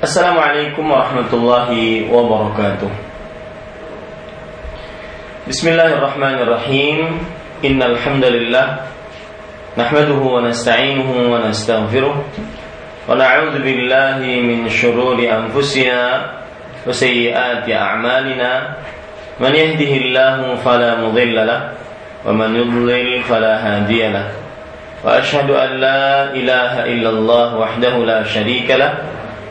Assalamualaikum warahmatullahi wabarakatuh. Bismillahirrahmanirrahim. Innal hamdalillah nahmaduhu wa nasta'inuhu wa nastaghfiruh. Wa na'udzu billahi min shururi anfusina wa sayyiati a'malina. Man yahdihillahu fala mudilla lahu wa man yudlil fala hadiya lahu wa ashhadu an la ilaha illallah wahdahu la sharika lahu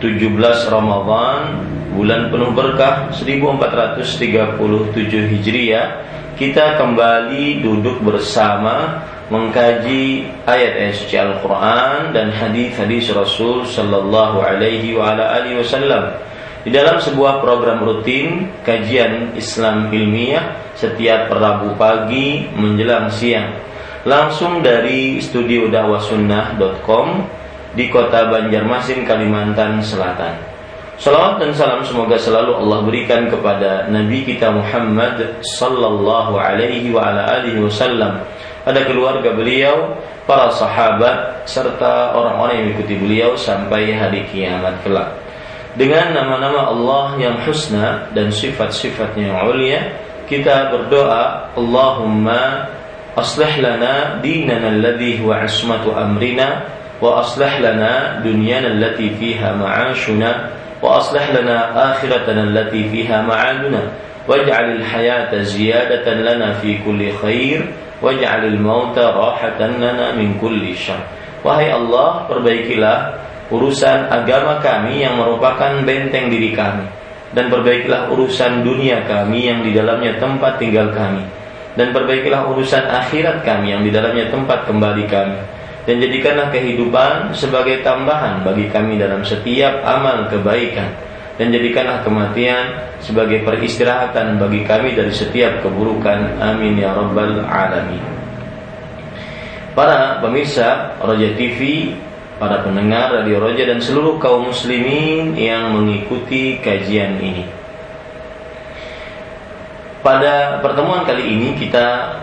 17 Ramadan bulan penuh berkah 1437 Hijriah. Kita kembali duduk bersama mengkaji ayat-ayat suci Al-Qur'an dan hadis-hadis Rasul sallallahu alaihi wa ala alihi wasallam. Di dalam sebuah program rutin kajian Islam ilmiah setiap Rabu pagi menjelang siang. Langsung dari studio dakwahsunnah.com di kota Banjarmasin, Kalimantan Selatan. Salawat dan salam semoga selalu Allah berikan kepada Nabi kita Muhammad sallallahu alaihi wa ala alihi wasallam, pada keluarga beliau, para sahabat serta orang-orang yang mengikuti beliau sampai hari kiamat kelak. Dengan nama-nama Allah yang husna dan sifat-sifatnya yang mulia, kita berdoa, Allahumma aslih lana dinana alladhi huwa ismatu amrina وأصلح لنا دنيانا التي فيها معاشنا وأصلح لنا آخرتنا التي فيها معادنا واجعل الحياة زيادة لنا في كل خير واجعل الموت راحة لنا من كل شر Wahai Allah, perbaikilah urusan agama kami yang merupakan benteng diri kami dan perbaikilah urusan dunia kami yang di dalamnya tempat tinggal kami dan perbaikilah urusan akhirat kami yang di dalamnya tempat kembali kami dan jadikanlah kehidupan sebagai tambahan bagi kami dalam setiap amal kebaikan. Dan jadikanlah kematian sebagai peristirahatan bagi kami dari setiap keburukan. Amin ya rabbal alamin. Para pemirsa Roja TV para pendengar Radio Roja dan seluruh kaum muslimin yang mengikuti kajian ini. Pada pertemuan kali ini kita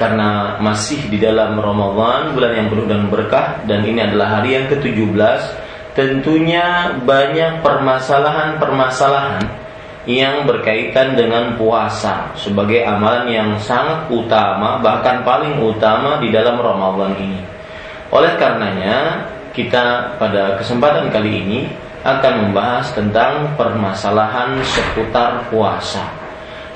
karena masih di dalam Ramadan bulan yang penuh dan berkah dan ini adalah hari yang ke-17 tentunya banyak permasalahan-permasalahan yang berkaitan dengan puasa sebagai amalan yang sangat utama bahkan paling utama di dalam Ramadan ini. Oleh karenanya kita pada kesempatan kali ini akan membahas tentang permasalahan seputar puasa.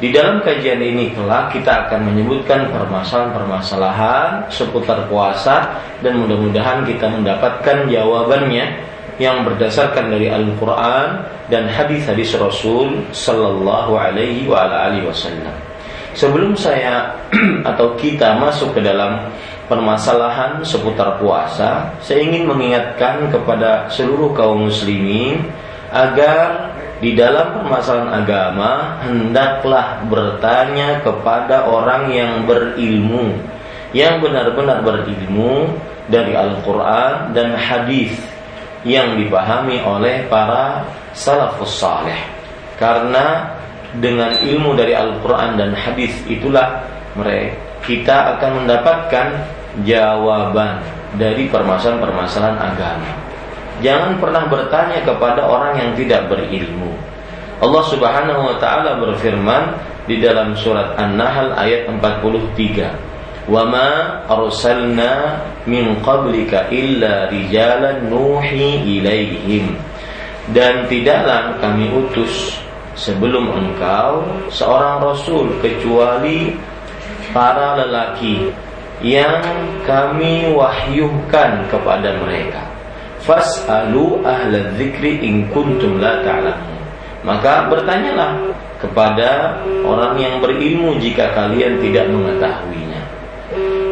Di dalam kajian ini kelak kita akan menyebutkan permasalahan-permasalahan seputar puasa dan mudah-mudahan kita mendapatkan jawabannya yang berdasarkan dari Al-Quran dan hadis-hadis Rasul Sallallahu Alaihi Wasallam. Sebelum saya atau kita masuk ke dalam permasalahan seputar puasa, saya ingin mengingatkan kepada seluruh kaum muslimin agar di dalam permasalahan agama hendaklah bertanya kepada orang yang berilmu yang benar-benar berilmu dari Al-Quran dan hadis yang dipahami oleh para salafus saleh karena dengan ilmu dari Al-Quran dan hadis itulah mereka kita akan mendapatkan jawaban dari permasalahan-permasalahan agama. Jangan pernah bertanya kepada orang yang tidak berilmu. Allah Subhanahu wa taala berfirman di dalam surat An-Nahl ayat 43. "Wa ma arsalna min qablika illa rijalan nuhi ilaihim." Dan tidaklah kami utus sebelum engkau seorang rasul kecuali para lelaki yang kami wahyukan kepada mereka. Fas'alu ahla dzikri in kuntum la ta'lamun. Maka bertanyalah kepada orang yang berilmu jika kalian tidak mengetahuinya.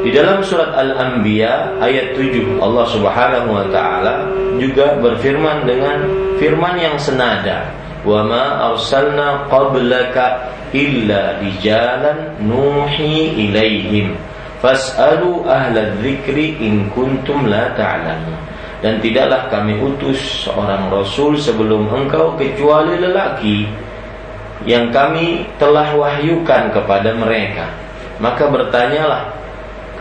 Di dalam surat Al-Anbiya ayat 7 Allah Subhanahu wa taala juga berfirman dengan firman yang senada wa ma arsalna qablaka illa rijalan nuhi ilaihim fas'alu ahla dzikri in kuntum la ta'lamun dan tidaklah kami utus seorang rasul sebelum engkau kecuali lelaki yang kami telah wahyukan kepada mereka. Maka bertanyalah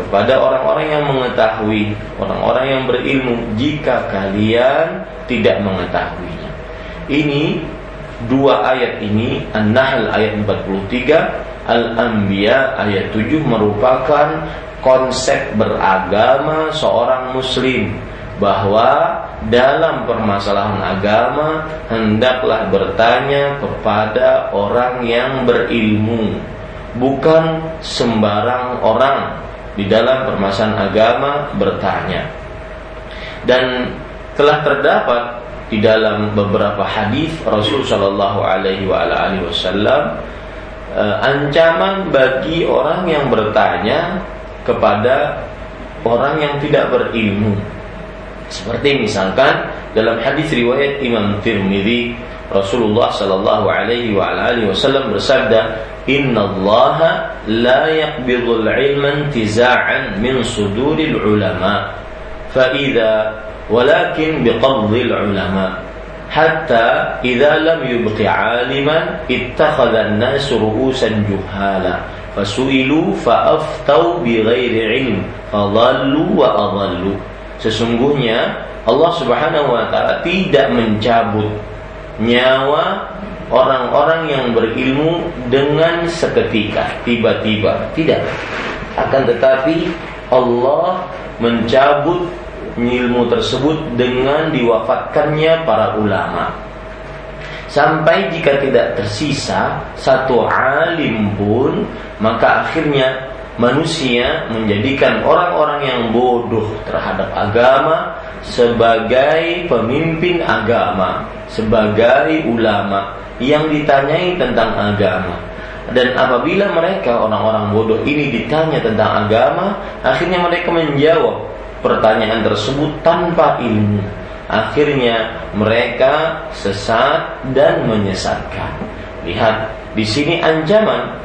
kepada orang-orang yang mengetahui orang-orang yang berilmu jika kalian tidak mengetahuinya. Ini dua ayat ini An-Nahl ayat 43 Al-Anbiya ayat 7 merupakan konsep beragama seorang muslim bahwa dalam permasalahan agama hendaklah bertanya kepada orang yang berilmu bukan sembarang orang di dalam permasalahan agama bertanya dan telah terdapat di dalam beberapa hadis Rasul Shallallahu Alaihi Wasallam uh, ancaman bagi orang yang bertanya kepada orang yang tidak berilmu. Seperti misalkan dalam hadis riwayat Imam Tirmidzi Rasulullah Shallallahu Alaihi Wasallam bersabda, Inna Allah la yaqbidul ilman tiza'an min suduril ulama. فإذا ولكن بقبض العلماء حتى إذا لم يبق عالما اتخذ الناس رؤوسا جهالا فسئلوا فأفتوا بغير علم فضلوا وأضلوا Sesungguhnya Allah Subhanahu wa taala tidak mencabut nyawa orang-orang yang berilmu dengan seketika, tiba-tiba. Tidak. Akan tetapi Allah mencabut ilmu tersebut dengan diwafatkannya para ulama. Sampai jika tidak tersisa satu alim pun, maka akhirnya manusia menjadikan orang-orang yang bodoh terhadap agama sebagai pemimpin agama, sebagai ulama yang ditanyai tentang agama. Dan apabila mereka orang-orang bodoh ini ditanya tentang agama, akhirnya mereka menjawab pertanyaan tersebut tanpa ilmu. Akhirnya mereka sesat dan menyesatkan. Lihat, di sini ancaman.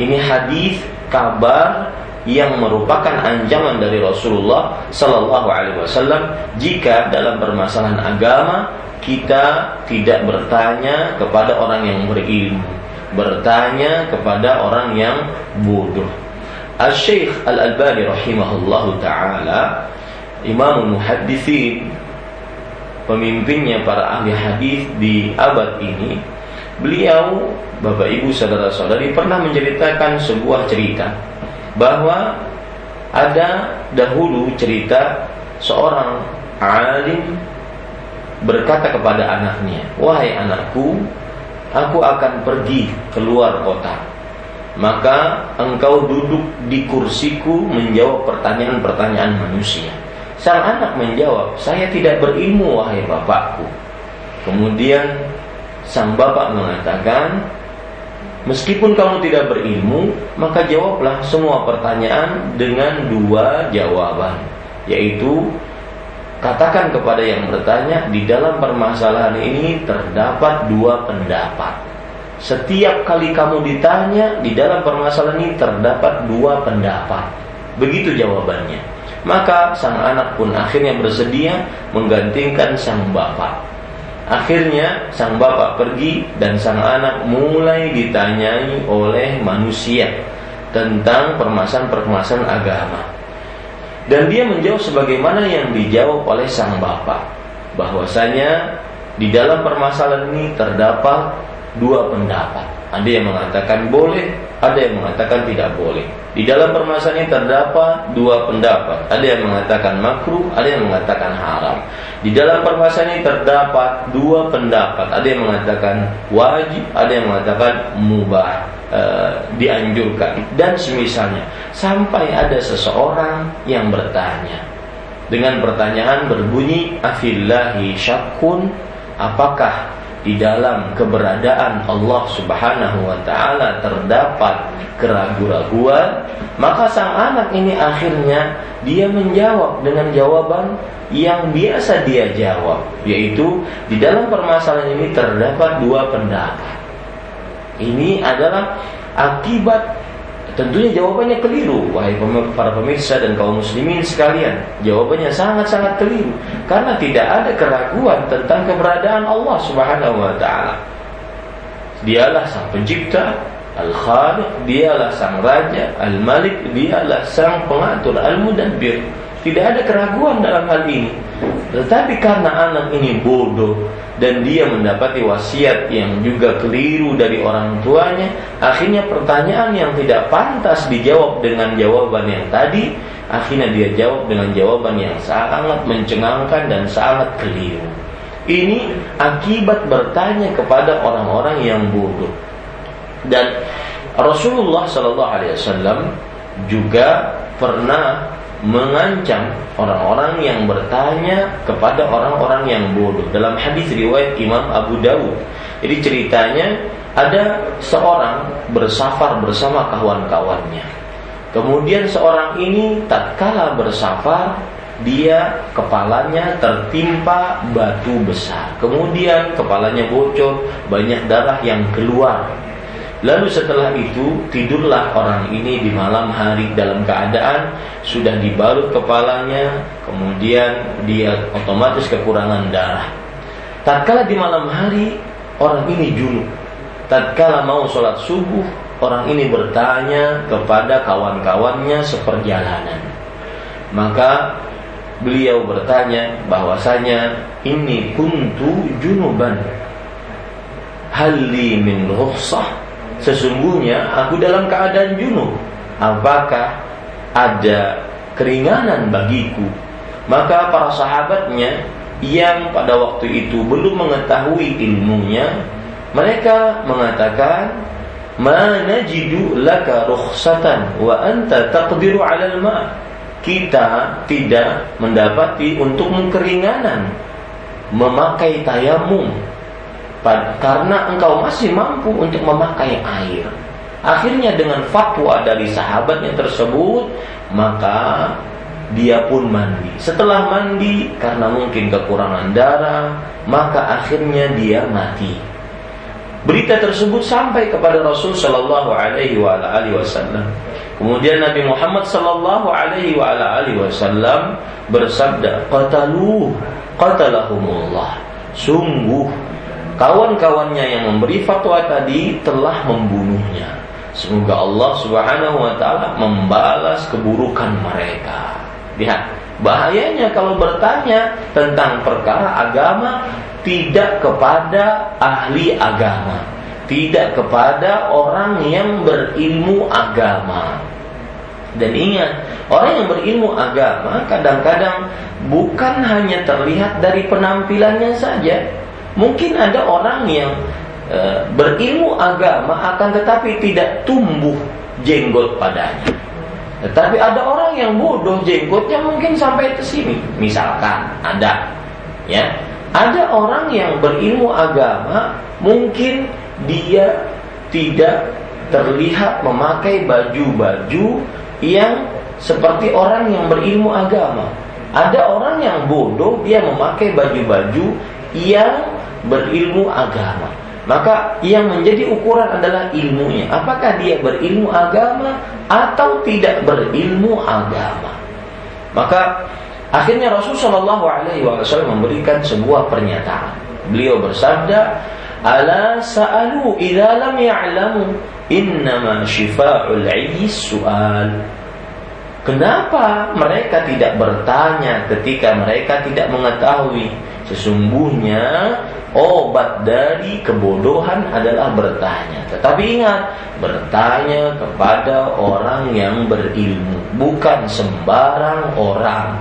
Ini hadis kabar yang merupakan ancaman dari Rasulullah Sallallahu Alaihi Wasallam jika dalam permasalahan agama kita tidak bertanya kepada orang yang berilmu, bertanya kepada orang yang bodoh. Al-Syeikh Al-Albani rahimahullahu taala Imam Muhaddithin pemimpinnya para ahli hadis di abad ini beliau Bapak Ibu saudara-saudari pernah menceritakan sebuah cerita bahwa ada dahulu cerita seorang alim berkata kepada anaknya, "Wahai anakku, aku akan pergi keluar kota maka engkau duduk di kursiku menjawab pertanyaan-pertanyaan manusia. Sang anak menjawab, saya tidak berilmu wahai bapakku. Kemudian sang bapak mengatakan, meskipun kamu tidak berilmu, maka jawablah semua pertanyaan dengan dua jawaban, yaitu katakan kepada yang bertanya di dalam permasalahan ini terdapat dua pendapat. Setiap kali kamu ditanya di dalam permasalahan ini terdapat dua pendapat. Begitu jawabannya. Maka sang anak pun akhirnya bersedia menggantikan sang bapak. Akhirnya sang bapak pergi dan sang anak mulai ditanyai oleh manusia tentang permasalahan-permasalahan agama. Dan dia menjawab sebagaimana yang dijawab oleh sang bapak. Bahwasanya di dalam permasalahan ini terdapat dua pendapat. Ada yang mengatakan boleh, ada yang mengatakan tidak boleh. Di dalam permasalahan ini terdapat dua pendapat. Ada yang mengatakan makruh, ada yang mengatakan haram. Di dalam permasalahan ini terdapat dua pendapat. Ada yang mengatakan wajib, ada yang mengatakan mubah, e, dianjurkan dan semisalnya. Sampai ada seseorang yang bertanya dengan pertanyaan berbunyi afillahi syakun apakah di dalam keberadaan Allah Subhanahu wa taala terdapat keraguan-raguan, maka sang anak ini akhirnya dia menjawab dengan jawaban yang biasa dia jawab, yaitu di dalam permasalahan ini terdapat dua pendapat. Ini adalah akibat Tentunya jawabannya keliru Wahai para pemirsa dan kaum muslimin sekalian. Jawabannya sangat-sangat keliru Karena tidak ada keraguan tentang keberadaan Allah subhanahu wa ta'ala. Dialah sang pencipta Al-Khaliq Dialah sang raja Al-Malik Dialah sang pengatur Al-Mudabbir. Tidak ada keraguan dalam hal ini Tetapi karena anak ini bodoh dan dia mendapati wasiat yang juga keliru dari orang tuanya, akhirnya pertanyaan yang tidak pantas dijawab dengan jawaban yang tadi, akhirnya dia jawab dengan jawaban yang sangat mencengangkan dan sangat keliru. Ini akibat bertanya kepada orang-orang yang bodoh. Dan Rasulullah Shallallahu Alaihi Wasallam juga pernah mengancam orang-orang yang bertanya kepada orang-orang yang bodoh. Dalam hadis riwayat Imam Abu Dawud. Jadi ceritanya ada seorang bersafar bersama kawan-kawannya. Kemudian seorang ini tatkala bersafar dia kepalanya tertimpa batu besar. Kemudian kepalanya bocor, banyak darah yang keluar Lalu setelah itu tidurlah orang ini di malam hari dalam keadaan sudah dibalut kepalanya, kemudian dia otomatis kekurangan darah. Tatkala di malam hari orang ini junub. Tatkala mau sholat subuh orang ini bertanya kepada kawan-kawannya seperjalanan. Maka beliau bertanya bahwasanya ini kuntu junuban halli min Sesungguhnya aku dalam keadaan junub. Apakah ada keringanan bagiku? Maka para sahabatnya yang pada waktu itu belum mengetahui ilmunya, mereka mengatakan, "Mana jidu laka rukhsatan wa anta taqdiru 'alal ma." Kita tidak mendapati untuk keringanan memakai tayamum karena engkau masih mampu untuk memakai air. Akhirnya dengan fatwa dari sahabatnya tersebut, maka dia pun mandi. Setelah mandi karena mungkin kekurangan darah, maka akhirnya dia mati. Berita tersebut sampai kepada Rasul Shallallahu Alaihi Wasallam. Kemudian Nabi Muhammad Shallallahu Alaihi Wasallam bersabda, "Qatalu, qatalahumullah." Sungguh kawan-kawannya yang memberi fatwa tadi telah membunuhnya. Semoga Allah Subhanahu wa taala membalas keburukan mereka. Lihat, bahayanya kalau bertanya tentang perkara agama tidak kepada ahli agama, tidak kepada orang yang berilmu agama. Dan ingat, orang yang berilmu agama kadang-kadang bukan hanya terlihat dari penampilannya saja, Mungkin ada orang yang e, berilmu agama akan tetapi tidak tumbuh jenggot padanya. Tetapi ada orang yang bodoh jenggotnya mungkin sampai ke sini. Misalkan ada ya, ada orang yang berilmu agama mungkin dia tidak terlihat memakai baju-baju yang seperti orang yang berilmu agama. Ada orang yang bodoh dia memakai baju-baju yang berilmu agama. Maka yang menjadi ukuran adalah ilmunya. Apakah dia berilmu agama atau tidak berilmu agama? Maka akhirnya Rasulullah Wasallam memberikan sebuah pernyataan. Beliau bersabda, "Ala sa'alu idza lam ya'lamu innama shifa'ul 'ayyi su'al." Kenapa mereka tidak bertanya ketika mereka tidak mengetahui? Sesungguhnya obat dari kebodohan adalah bertanya. Tetapi ingat, bertanya kepada orang yang berilmu, bukan sembarang orang.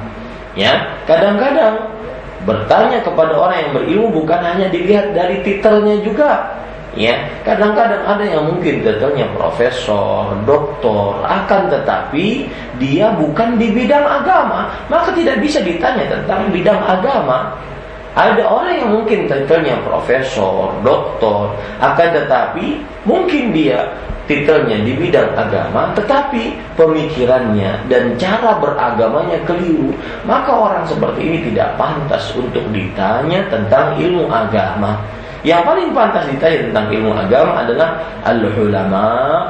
Ya, kadang-kadang bertanya kepada orang yang berilmu bukan hanya dilihat dari titelnya juga, ya kadang-kadang ada yang mungkin titelnya profesor, doktor, akan tetapi dia bukan di bidang agama, maka tidak bisa ditanya tentang bidang agama. Ada orang yang mungkin titelnya profesor, doktor, akan tetapi mungkin dia titelnya di bidang agama, tetapi pemikirannya dan cara beragamanya keliru, maka orang seperti ini tidak pantas untuk ditanya tentang ilmu agama. Yang paling pantas ditanya tentang ilmu agama adalah al-ulama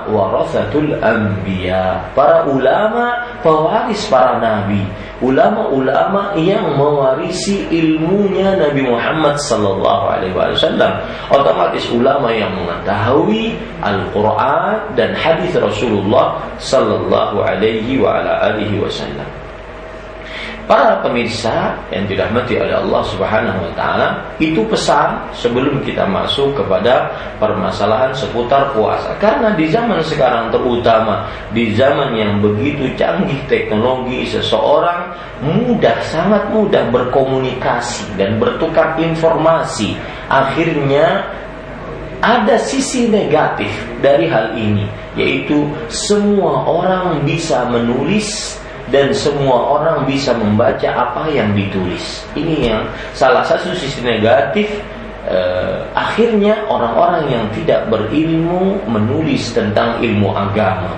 warasatul anbiya. Para ulama pewaris para nabi. Ulama-ulama yang mewarisi ilmunya Nabi Muhammad sallallahu alaihi wasallam. Otomatis ulama yang mengetahui Al-Qur'an dan hadis Rasulullah sallallahu alaihi wasallam. Para pemirsa yang dirahmati oleh Allah Subhanahu wa taala, itu pesan sebelum kita masuk kepada permasalahan seputar puasa. Karena di zaman sekarang terutama di zaman yang begitu canggih teknologi, seseorang mudah sangat mudah berkomunikasi dan bertukar informasi. Akhirnya ada sisi negatif dari hal ini, yaitu semua orang bisa menulis dan semua orang bisa membaca apa yang ditulis. Ini yang salah satu sisi negatif eh, akhirnya orang-orang yang tidak berilmu menulis tentang ilmu agama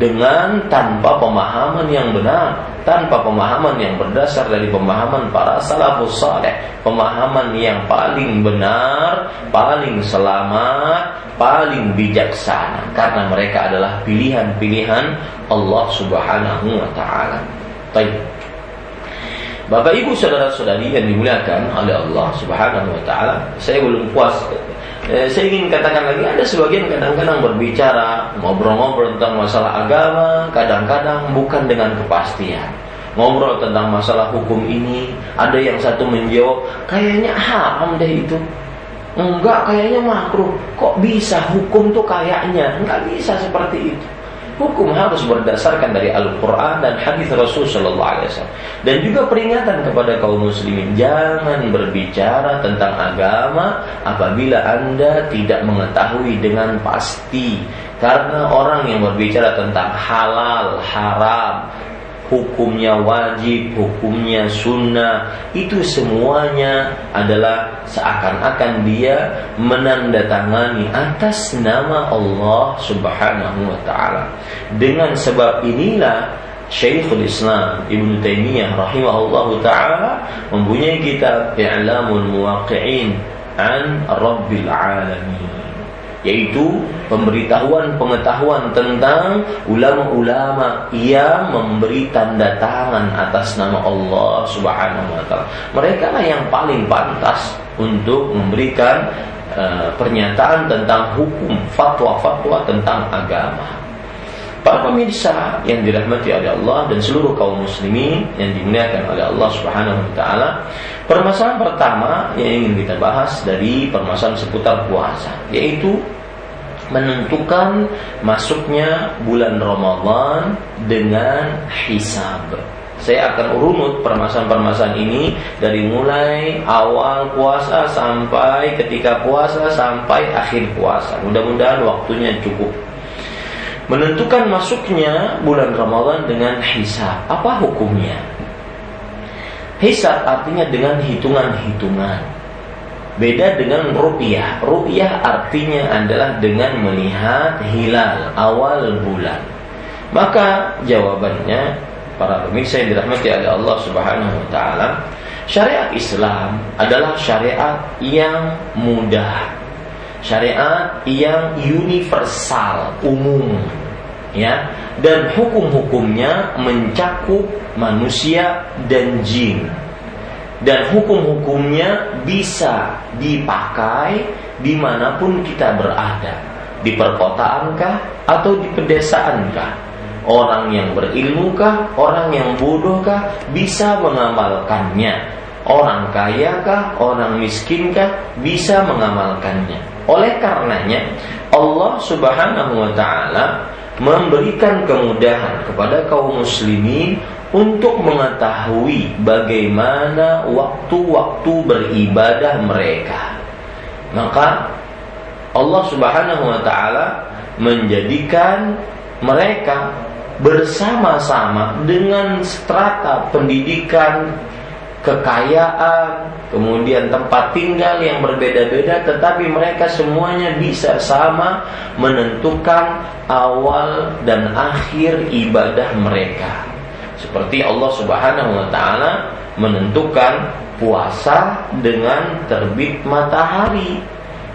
dengan tanpa pemahaman yang benar, tanpa pemahaman yang berdasar dari pemahaman para salafus saleh, pemahaman yang paling benar, paling selamat, paling bijaksana karena mereka adalah pilihan-pilihan Allah Subhanahu wa taala. Baik. Bapak Ibu saudara-saudari yang dimuliakan oleh Allah Subhanahu wa taala, saya belum puas eh, saya ingin katakan lagi ada sebagian kadang-kadang berbicara ngobrol-ngobrol tentang masalah agama kadang-kadang bukan dengan kepastian. Ngobrol tentang masalah hukum ini ada yang satu menjawab kayaknya haram deh itu. Enggak kayaknya makruh. Kok bisa? Hukum tuh kayaknya. Enggak bisa seperti itu Hukum harus berdasarkan dari Al-Quran dan hadis Rasul Shallallahu Alaihi Wasallam. Dan juga peringatan kepada kaum muslimin jangan berbicara tentang agama apabila anda tidak mengetahui dengan pasti. Karena orang yang berbicara tentang halal, haram, hukumnya wajib, hukumnya sunnah, itu semuanya adalah seakan-akan dia menandatangani atas nama Allah Subhanahu wa taala. Dengan sebab inilah Syekhul Islam Ibn Taimiyah rahimahullah taala mempunyai kitab I'lamul Muwaqqi'in an Rabbil Alamin yaitu pemberitahuan pengetahuan tentang ulama-ulama yang memberi tanda tangan atas nama Allah Subhanahu wa taala. Mereka lah yang paling pantas untuk memberikan uh, pernyataan tentang hukum, fatwa-fatwa tentang agama. Para pemirsa yang dirahmati oleh Allah dan seluruh kaum muslimin yang dimuliakan oleh Allah Subhanahu wa taala, permasalahan pertama yang ingin kita bahas dari permasalahan seputar puasa, yaitu menentukan masuknya bulan Ramadan dengan hisab. Saya akan urunut permasalahan-permasalahan ini dari mulai awal puasa sampai ketika puasa sampai akhir puasa. Mudah-mudahan waktunya cukup menentukan masuknya bulan Ramadan dengan hisab. Apa hukumnya? Hisab artinya dengan hitungan-hitungan. Beda dengan rupiah. Rupiah artinya adalah dengan melihat hilal awal bulan. Maka jawabannya para pemirsa yang dirahmati oleh Allah Subhanahu wa taala, syariat Islam adalah syariat yang mudah. Syariat yang universal, umum ya dan hukum-hukumnya mencakup manusia dan jin dan hukum-hukumnya bisa dipakai di mana pun kita berada di perkotaankah atau di pedesaankah orang yang berilmukah, orang yang bodohkah bisa mengamalkannya. Orang kayakah, orang miskinkah bisa mengamalkannya. Oleh karenanya Allah Subhanahu wa taala memberikan kemudahan kepada kaum muslimin untuk mengetahui bagaimana waktu-waktu beribadah mereka. Maka Allah Subhanahu wa taala menjadikan mereka bersama-sama dengan strata pendidikan, kekayaan, kemudian tempat tinggal yang berbeda-beda tetapi mereka semuanya bisa sama menentukan awal dan akhir ibadah mereka. Seperti Allah Subhanahu wa taala menentukan puasa dengan terbit matahari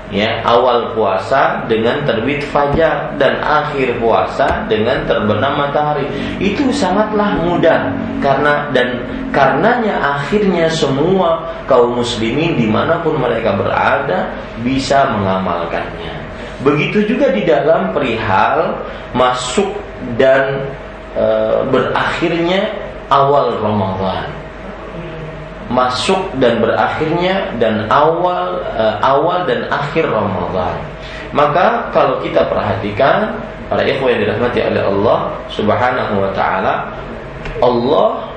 ya awal puasa dengan terbit fajar dan akhir puasa dengan terbenam matahari. Itu sangatlah mudah karena dan karenanya akhirnya semua kaum muslimin di mana pun mereka berada bisa mengamalkannya. Begitu juga di dalam perihal masuk dan e, berakhirnya awal Ramadan masuk dan berakhirnya dan awal uh, awal dan akhir Ramadan. Maka kalau kita perhatikan para ikhwan yang dirahmati oleh Allah Subhanahu wa taala, Allah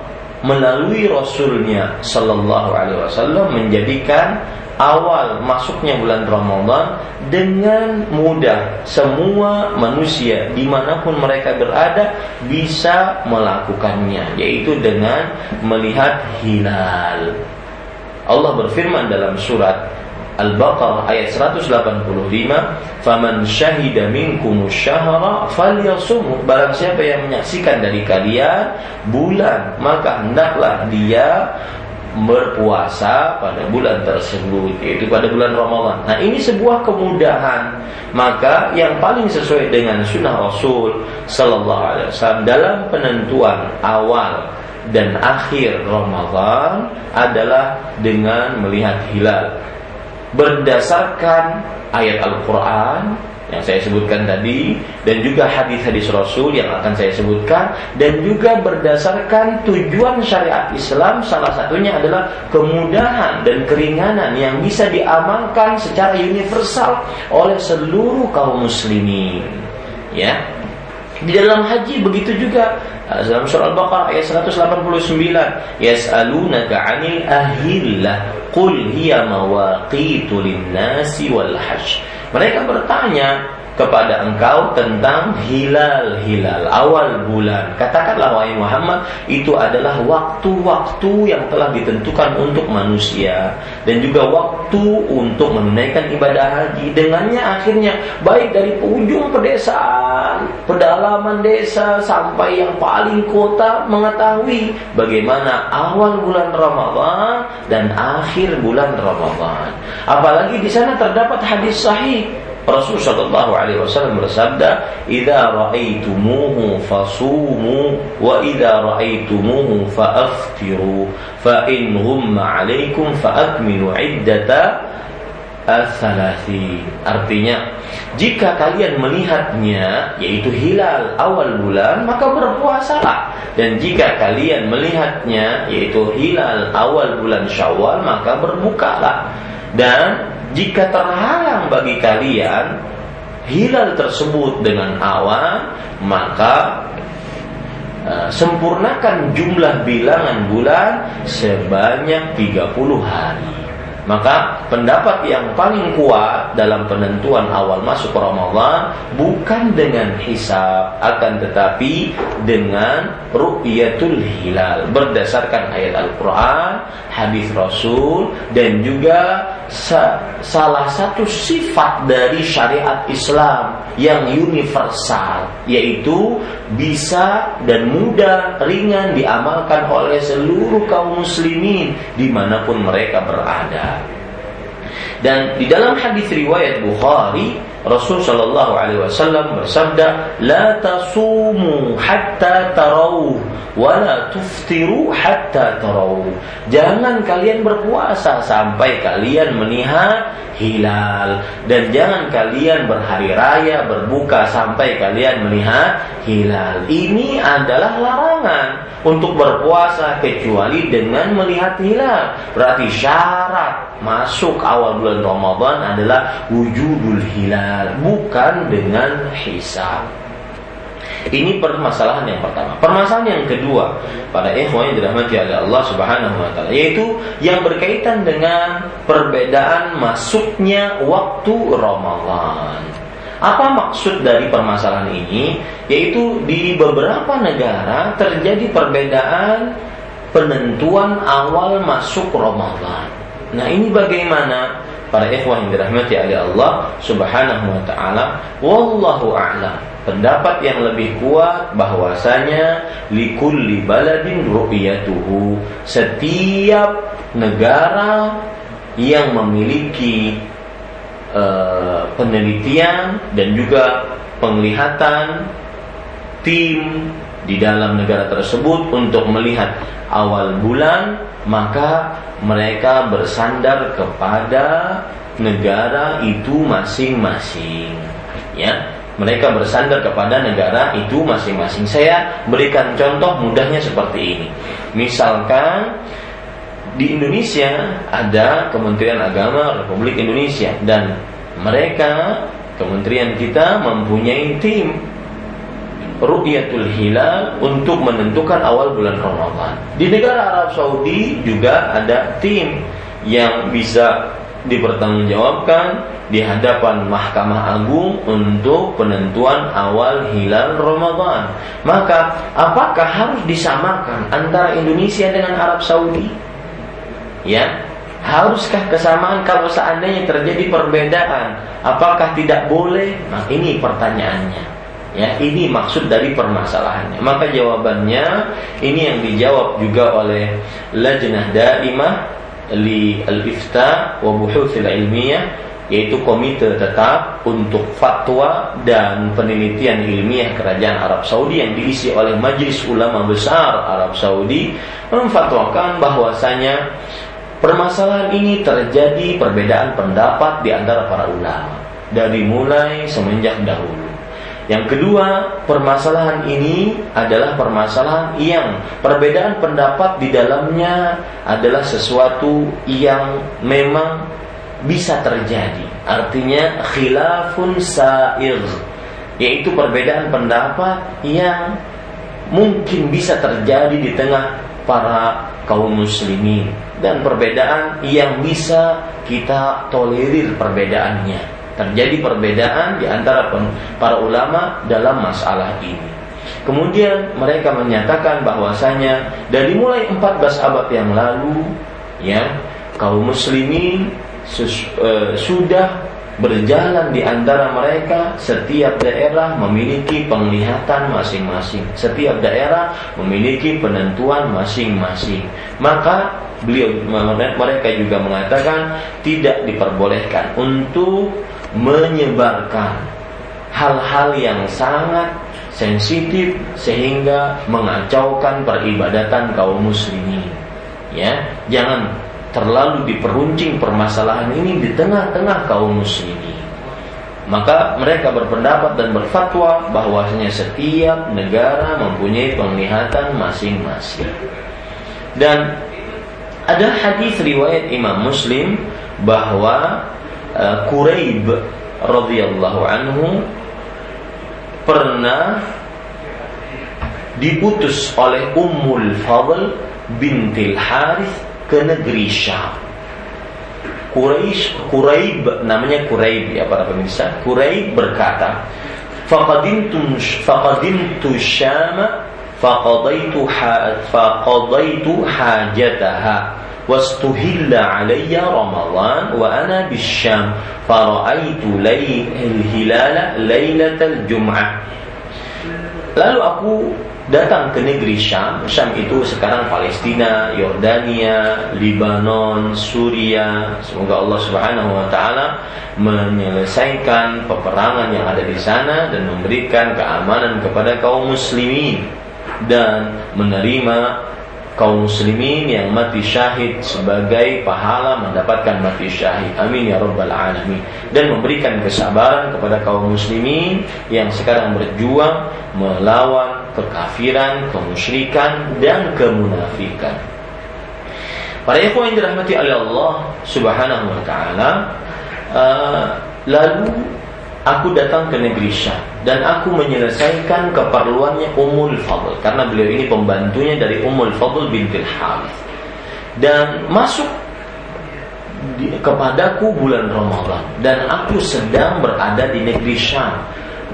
melalui rasulnya sallallahu alaihi wasallam menjadikan awal masuknya bulan Ramadan dengan mudah semua manusia di mana pun mereka berada bisa melakukannya yaitu dengan melihat hilal. Allah berfirman dalam surat Al-Baqarah ayat 185 Faman syahida minkum syahra falyasumhu. Barang siapa yang menyaksikan dari kalian bulan Maka hendaklah dia berpuasa pada bulan tersebut yaitu pada bulan Ramadan. Nah, ini sebuah kemudahan. Maka yang paling sesuai dengan sunnah Rasul sallallahu alaihi wasallam dalam penentuan awal dan akhir Ramadan adalah dengan melihat hilal berdasarkan ayat Al-Qur'an yang saya sebutkan tadi dan juga hadis-hadis Rasul yang akan saya sebutkan dan juga berdasarkan tujuan syariat Islam salah satunya adalah kemudahan dan keringanan yang bisa diamalkan secara universal oleh seluruh kaum muslimin. Ya. Di dalam haji begitu juga. Dalam surah Al-Baqarah ayat 189 yas'alunaka 'anil ahillah qul hiya mawaqitu lin-nasi wal hajj mereka bertanya kepada engkau tentang hilal-hilal awal bulan. Katakanlah wahai Muhammad, itu adalah waktu-waktu yang telah ditentukan untuk manusia dan juga waktu untuk menunaikan ibadah haji. Dengannya akhirnya baik dari ujung pedesaan, pedalaman desa sampai yang paling kota mengetahui bagaimana awal bulan Ramadhan dan akhir bulan Ramadhan. Apalagi di sana terdapat hadis sahih Rasul Shallallahu Alaihi Wasallam bersabda, "Ida ra'aitumuhu fasumu, wa ida ra'aitumuhu faaftiru, fa in ghumma alaikum faakmilu iddata as-salasin." Artinya, jika kalian melihatnya yaitu hilal awal bulan, maka berpuasalah. Dan jika kalian melihatnya yaitu hilal awal bulan Syawal, maka berbukalah. Dan jika terhalang bagi kalian hilal tersebut dengan awan, maka uh, sempurnakan jumlah bilangan bulan sebanyak 30 hari. Maka pendapat yang paling kuat dalam penentuan awal masuk Ramadan bukan dengan hisab akan tetapi dengan ru'yatul hilal berdasarkan ayat Al-Qur'an, hadis Rasul dan juga sa salah satu sifat dari syariat Islam yang universal yaitu bisa dan mudah ringan diamalkan oleh seluruh kaum muslimin di mana pun mereka berada. Dan di dalam hadis riwayat Bukhari Rasul Shallallahu Alaihi Wasallam bersabda, "La tasumu hatta tarau, la tuftiru hatta tarau." Jangan kalian berpuasa sampai kalian melihat hilal dan jangan kalian berhari raya berbuka sampai kalian melihat hilal. Ini adalah larangan untuk berpuasa kecuali dengan melihat hilal. Berarti syarat masuk awal bulan Ramadan adalah wujudul hilal, bukan dengan hisab. Ini permasalahan yang pertama. Permasalahan yang kedua pada ikhwan yang dirahmati oleh Allah Subhanahu wa taala yaitu yang berkaitan dengan perbedaan masuknya waktu Ramadan. Apa maksud dari permasalahan ini? Yaitu di beberapa negara terjadi perbedaan penentuan awal masuk Ramadan. Nah, ini bagaimana? Para ikhwan yang dirahmati oleh Allah Subhanahu wa taala, wallahu a'lam. Pendapat yang lebih kuat bahwasanya likulli baladin ru'yatuhu. Setiap negara yang memiliki uh, penelitian dan juga penglihatan tim di dalam negara tersebut untuk melihat awal bulan maka mereka bersandar kepada negara itu masing-masing. Ya mereka bersandar kepada negara itu masing-masing. Saya berikan contoh mudahnya seperti ini. Misalkan di Indonesia ada Kementerian Agama Republik Indonesia dan mereka kementerian kita mempunyai tim ru'yatul hilal untuk menentukan awal bulan Ramadan. Di negara Arab Saudi juga ada tim yang bisa dipertanggungjawabkan di hadapan Mahkamah Agung untuk penentuan awal hilal Ramadan. Maka, apakah harus disamakan antara Indonesia dengan Arab Saudi? Ya, haruskah kesamaan kalau seandainya terjadi perbedaan? Apakah tidak boleh? Nah, ini pertanyaannya. Ya, ini maksud dari permasalahannya. Maka jawabannya ini yang dijawab juga oleh Lajnah Daimah li al-Ifta wa Buhuthil Ilmiyah yaitu komite tetap untuk fatwa dan penelitian ilmiah kerajaan Arab Saudi yang diisi oleh Majelis Ulama Besar Arab Saudi memfatwakan bahwasanya permasalahan ini terjadi perbedaan pendapat di antara para ulama dari mulai semenjak dahulu yang kedua, permasalahan ini adalah permasalahan yang perbedaan pendapat di dalamnya adalah sesuatu yang memang bisa terjadi. Artinya khilafun sa'ir, yaitu perbedaan pendapat yang mungkin bisa terjadi di tengah para kaum muslimin dan perbedaan yang bisa kita tolerir perbedaannya terjadi perbedaan di antara para ulama dalam masalah ini. Kemudian mereka menyatakan bahwasanya dari mulai 14 abad yang lalu ya kaum muslimin sus, uh, sudah berjalan di antara mereka setiap daerah memiliki penglihatan masing-masing setiap daerah memiliki penentuan masing-masing maka beliau mereka juga mengatakan tidak diperbolehkan untuk menyebarkan hal-hal yang sangat sensitif sehingga mengacaukan peribadatan kaum muslimin. Ya, jangan terlalu diperuncing permasalahan ini di tengah-tengah kaum muslimin. Maka mereka berpendapat dan berfatwa bahwasanya setiap negara mempunyai penglihatan masing-masing. Dan ada hadis riwayat Imam Muslim bahwa Quraib radhiyallahu anhu pernah diputus oleh Ummul Fadl bintil Harith ke negeri Syam. Quraisy Quraib namanya Quraib ya para pemirsa. Quraib berkata, "Faqadimtu faqadimtu Syam faqadaitu ha, faqadaitu hajataha." رمضان وأنا بالشام فرأيت لي الهلال ليلة الجمعة. Lalu aku datang ke negeri Syam. Syam itu sekarang Palestina Yordania Lebanon, Suria. Semoga Allah Subhanahu wa taala menyelesaikan peperangan yang ada di sana dan memberikan keamanan kepada kaum muslimin dan menerima kaum muslimin yang mati syahid sebagai pahala mendapatkan mati syahid. Amin ya rabbal alamin. Dan memberikan kesabaran kepada kaum muslimin yang sekarang berjuang melawan kekafiran, kemusyrikan dan kemunafikan. Para ikhwan yang dirahmati oleh Allah Subhanahu wa taala, uh, lalu aku datang ke negeri Syam dan aku menyelesaikan keperluannya Ummul Fadl karena beliau ini pembantunya dari Ummul Fadl bintil Harith. Dan masuk di, kepadaku bulan Ramadan dan aku sedang berada di negeri Syam.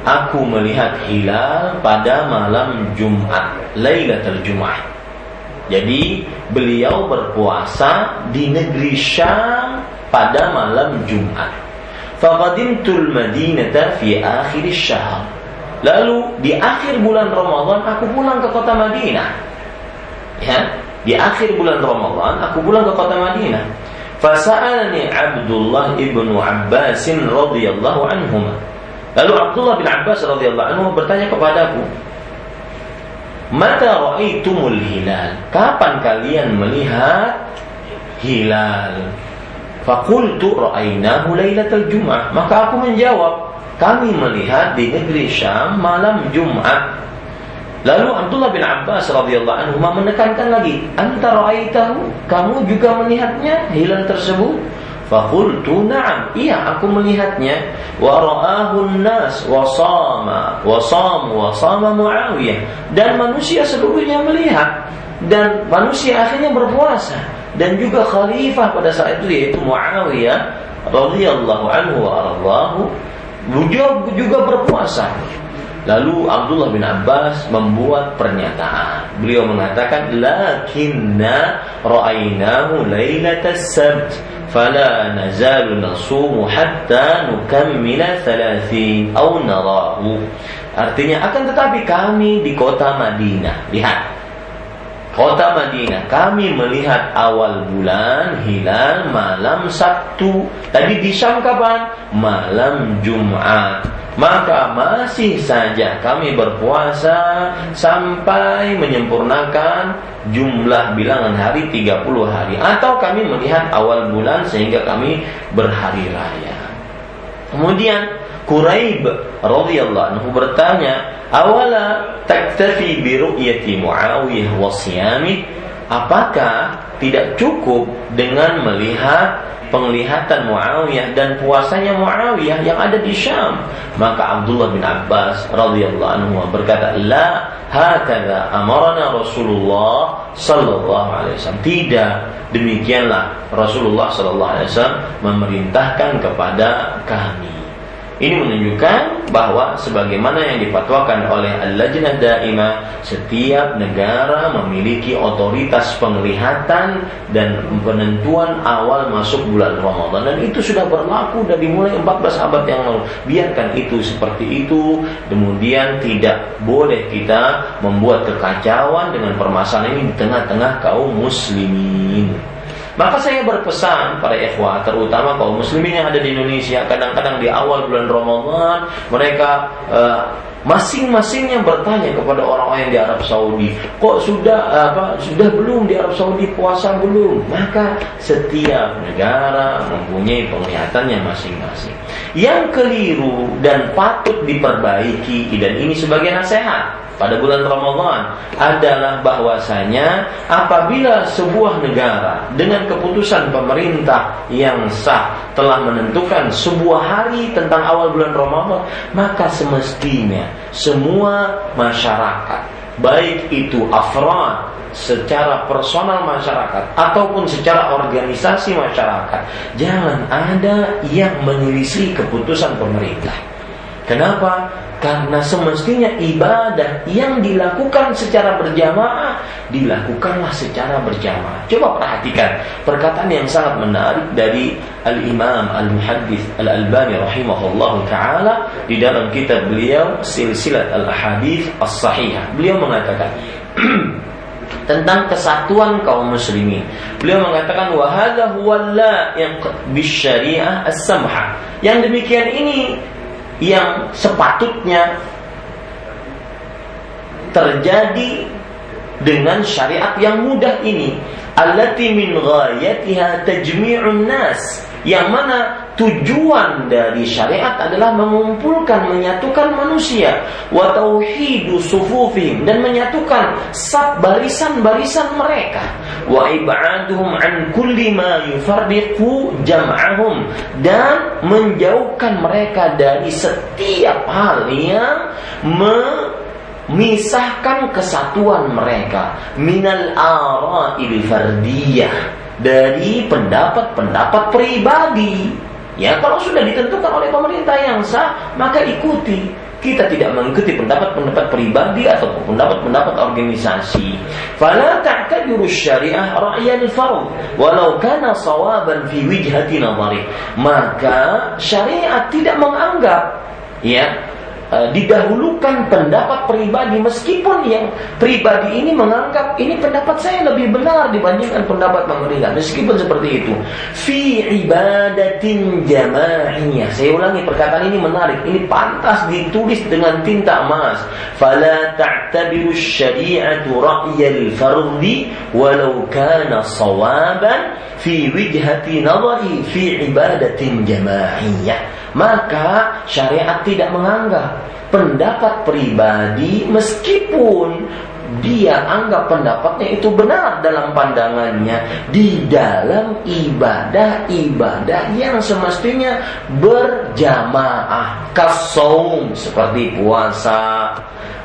Aku melihat hilal pada malam Jumat Lailatul Jumat jadi beliau berpuasa di negeri Syam pada malam Jumat Faqadimtul Madinata fi akhir syahr. Lalu di akhir bulan Ramadan aku pulang ke kota Madinah. Ya, di akhir bulan Ramadan aku pulang ke kota Madinah. Fasa'alani Abdullah ibnu Abbas radhiyallahu anhuma. Lalu Abdullah bin Abbas radhiyallahu anhu bertanya kepadaku, Mata ra'aitumul hilal? Kapan kalian melihat hilal? Fakultu ra'ainahu lailatul Jum'ah. Maka aku menjawab, kami melihat di negeri Syam malam Jumat. Lalu Abdullah bin Abbas radhiyallahu anhu menekankan lagi, "Anta ra'aitahu? Kamu juga melihatnya hilal tersebut?" Fakultu na'am, iya aku melihatnya. Wa ra'ahu nas wa sama wa sam wa sama Muawiyah. Dan manusia seluruhnya melihat dan manusia akhirnya berpuasa dan juga khalifah pada saat itu yaitu Muawiyah radhiyallahu anhu wa radhahu juga, berpuasa. Lalu Abdullah bin Abbas membuat pernyataan. Beliau mengatakan, "Lakinna ra'ainahu lailatas sabt, fala nazalu nasumu hatta nukammila 30 atau narahu." Artinya akan tetapi kami di kota Madinah. Lihat, kota Madinah. Kami melihat awal bulan hilal malam Sabtu. Tadi di Syam kapan? Malam Jumat. Maka masih saja kami berpuasa sampai menyempurnakan jumlah bilangan hari 30 hari atau kami melihat awal bulan sehingga kami berhari raya. Kemudian Quraib radhiyallahu anhu bertanya, "Awala taktafi bi ru'yati Muawiyah wa siyami?" Apakah tidak cukup dengan melihat penglihatan Muawiyah dan puasanya Muawiyah yang ada di Syam? Maka Abdullah bin Abbas radhiyallahu anhu berkata, "La hakadha amarna Rasulullah sallallahu alaihi wasallam." Tidak, demikianlah Rasulullah sallallahu alaihi wasallam memerintahkan kepada kami. Ini menunjukkan bahwa sebagaimana yang dipatwakan oleh Al-Lajnah Daimah, setiap negara memiliki otoritas penglihatan dan penentuan awal masuk bulan Ramadan dan itu sudah berlaku dari mulai 14 abad yang lalu. Biarkan itu seperti itu, kemudian tidak boleh kita membuat kekacauan dengan permasalahan ini di tengah-tengah kaum muslimin. Maka saya berpesan pada ikhwah, terutama kaum muslimin yang ada di Indonesia, kadang-kadang di awal bulan Ramadan mereka uh, masing-masing yang bertanya kepada orang-orang yang di Arab Saudi, kok sudah apa sudah belum di Arab Saudi puasa belum? Maka setiap negara mempunyai penglihatannya masing-masing. Yang keliru dan patut diperbaiki dan ini sebagai nasihat pada bulan Ramadan adalah bahwasanya apabila sebuah negara dengan keputusan pemerintah yang sah telah menentukan sebuah hari tentang awal bulan Ramadan, maka semestinya semua masyarakat, baik itu afrod secara personal masyarakat ataupun secara organisasi masyarakat, jangan ada yang menyelisih keputusan pemerintah. Kenapa? Karena semestinya ibadah yang dilakukan secara berjamaah dilakukanlah secara berjamaah. Coba perhatikan perkataan yang sangat menarik dari Al-Imam Al-Muhaddis Al-Albani rahimahullah taala di dalam kitab beliau Silsilat Al-Ahadits As-Sahihah. Beliau mengatakan tentang kesatuan kaum muslimin. Beliau mengatakan wahada huwalla yang bisyariah as-samha. Yang demikian ini yang sepatutnya terjadi dengan syariat yang mudah ini. Allati min ghayatiha tajmi'un nas. Yang mana tujuan dari syariat adalah mengumpulkan menyatukan manusia. Wa tauhidu dan menyatukan sab barisan-barisan mereka. Wa ibaduhum an kulli ma yufarriqu jam'ahum. Dan menjauhkan mereka dari setiap hal yang memisahkan kesatuan mereka. Minal ara'il fardiyah. Dari pendapat-pendapat pribadi. Ya, kalau sudah ditentukan oleh pemerintah yang sah, maka ikuti. Kita tidak mengikuti pendapat-pendapat pribadi atau pendapat-pendapat organisasi. Fala ta'tadiru syariah ra'yan fard walau kana sawaban fi wijhati nazari. Maka syariat tidak menganggap ya uh, didahulukan pendapat pribadi meskipun yang pribadi ini menganggap ini pendapat saya lebih benar dibandingkan pendapat pemerintah meskipun seperti itu. Fi ibadatin jamaahiyah saya ulangi perkataan ini menarik. Ini pantas ditulis dengan tinta emas. Fala ta'tabiru syari'atu ra'yal fardhi walau kana sawaban fi wijhati nadari fi ibadatin jamaahiyah maka syariat tidak menganggap pendapat pribadi meskipun dia anggap pendapatnya itu benar dalam pandangannya. Di dalam ibadah-ibadah yang semestinya berjamaah. Kasaum seperti puasa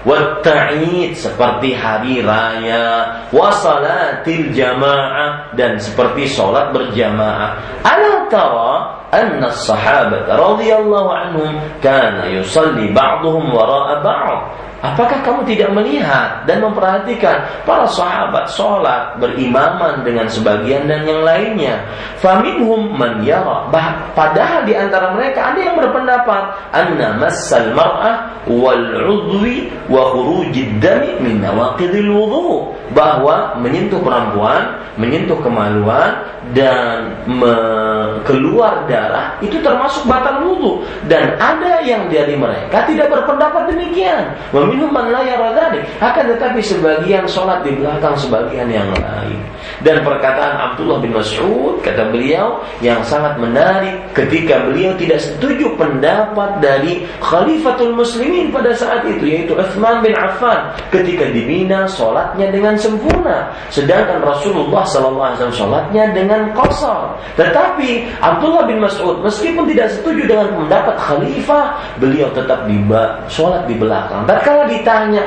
Watta'id seperti hari raya Wasalatil jamaah Dan seperti sholat berjamaah. Ala tara anna sahabat radhiyallahu anhum kana yusalli ba'dhum wara'a ba'd Apakah kamu tidak melihat dan memperhatikan para sahabat sholat berimaman dengan sebagian dan yang lainnya? Faminhum man yara. Padahal di antara mereka ada yang berpendapat anna massal mar'ah wal udwi wa khurujid dami min nawaqidil wudu bahwa menyentuh perempuan, menyentuh kemaluan dan keluar darah itu termasuk batal wudhu dan ada yang dari mereka tidak berpendapat demikian. Minum man akan tetapi sebagian sholat di belakang sebagian yang lain. Dan perkataan Abdullah bin Mas'ud kata beliau yang sangat menarik ketika beliau tidak setuju pendapat dari Khalifatul Muslimin pada saat itu yaitu Uthman bin Affan ketika dibina sholatnya dengan sempurna. Sedangkan Rasulullah SAW sholatnya dengan kosong. Tetapi Abdullah bin Mas'ud meskipun tidak setuju dengan pendapat khalifah beliau tetap di sholat di belakang. Tatkala ditanya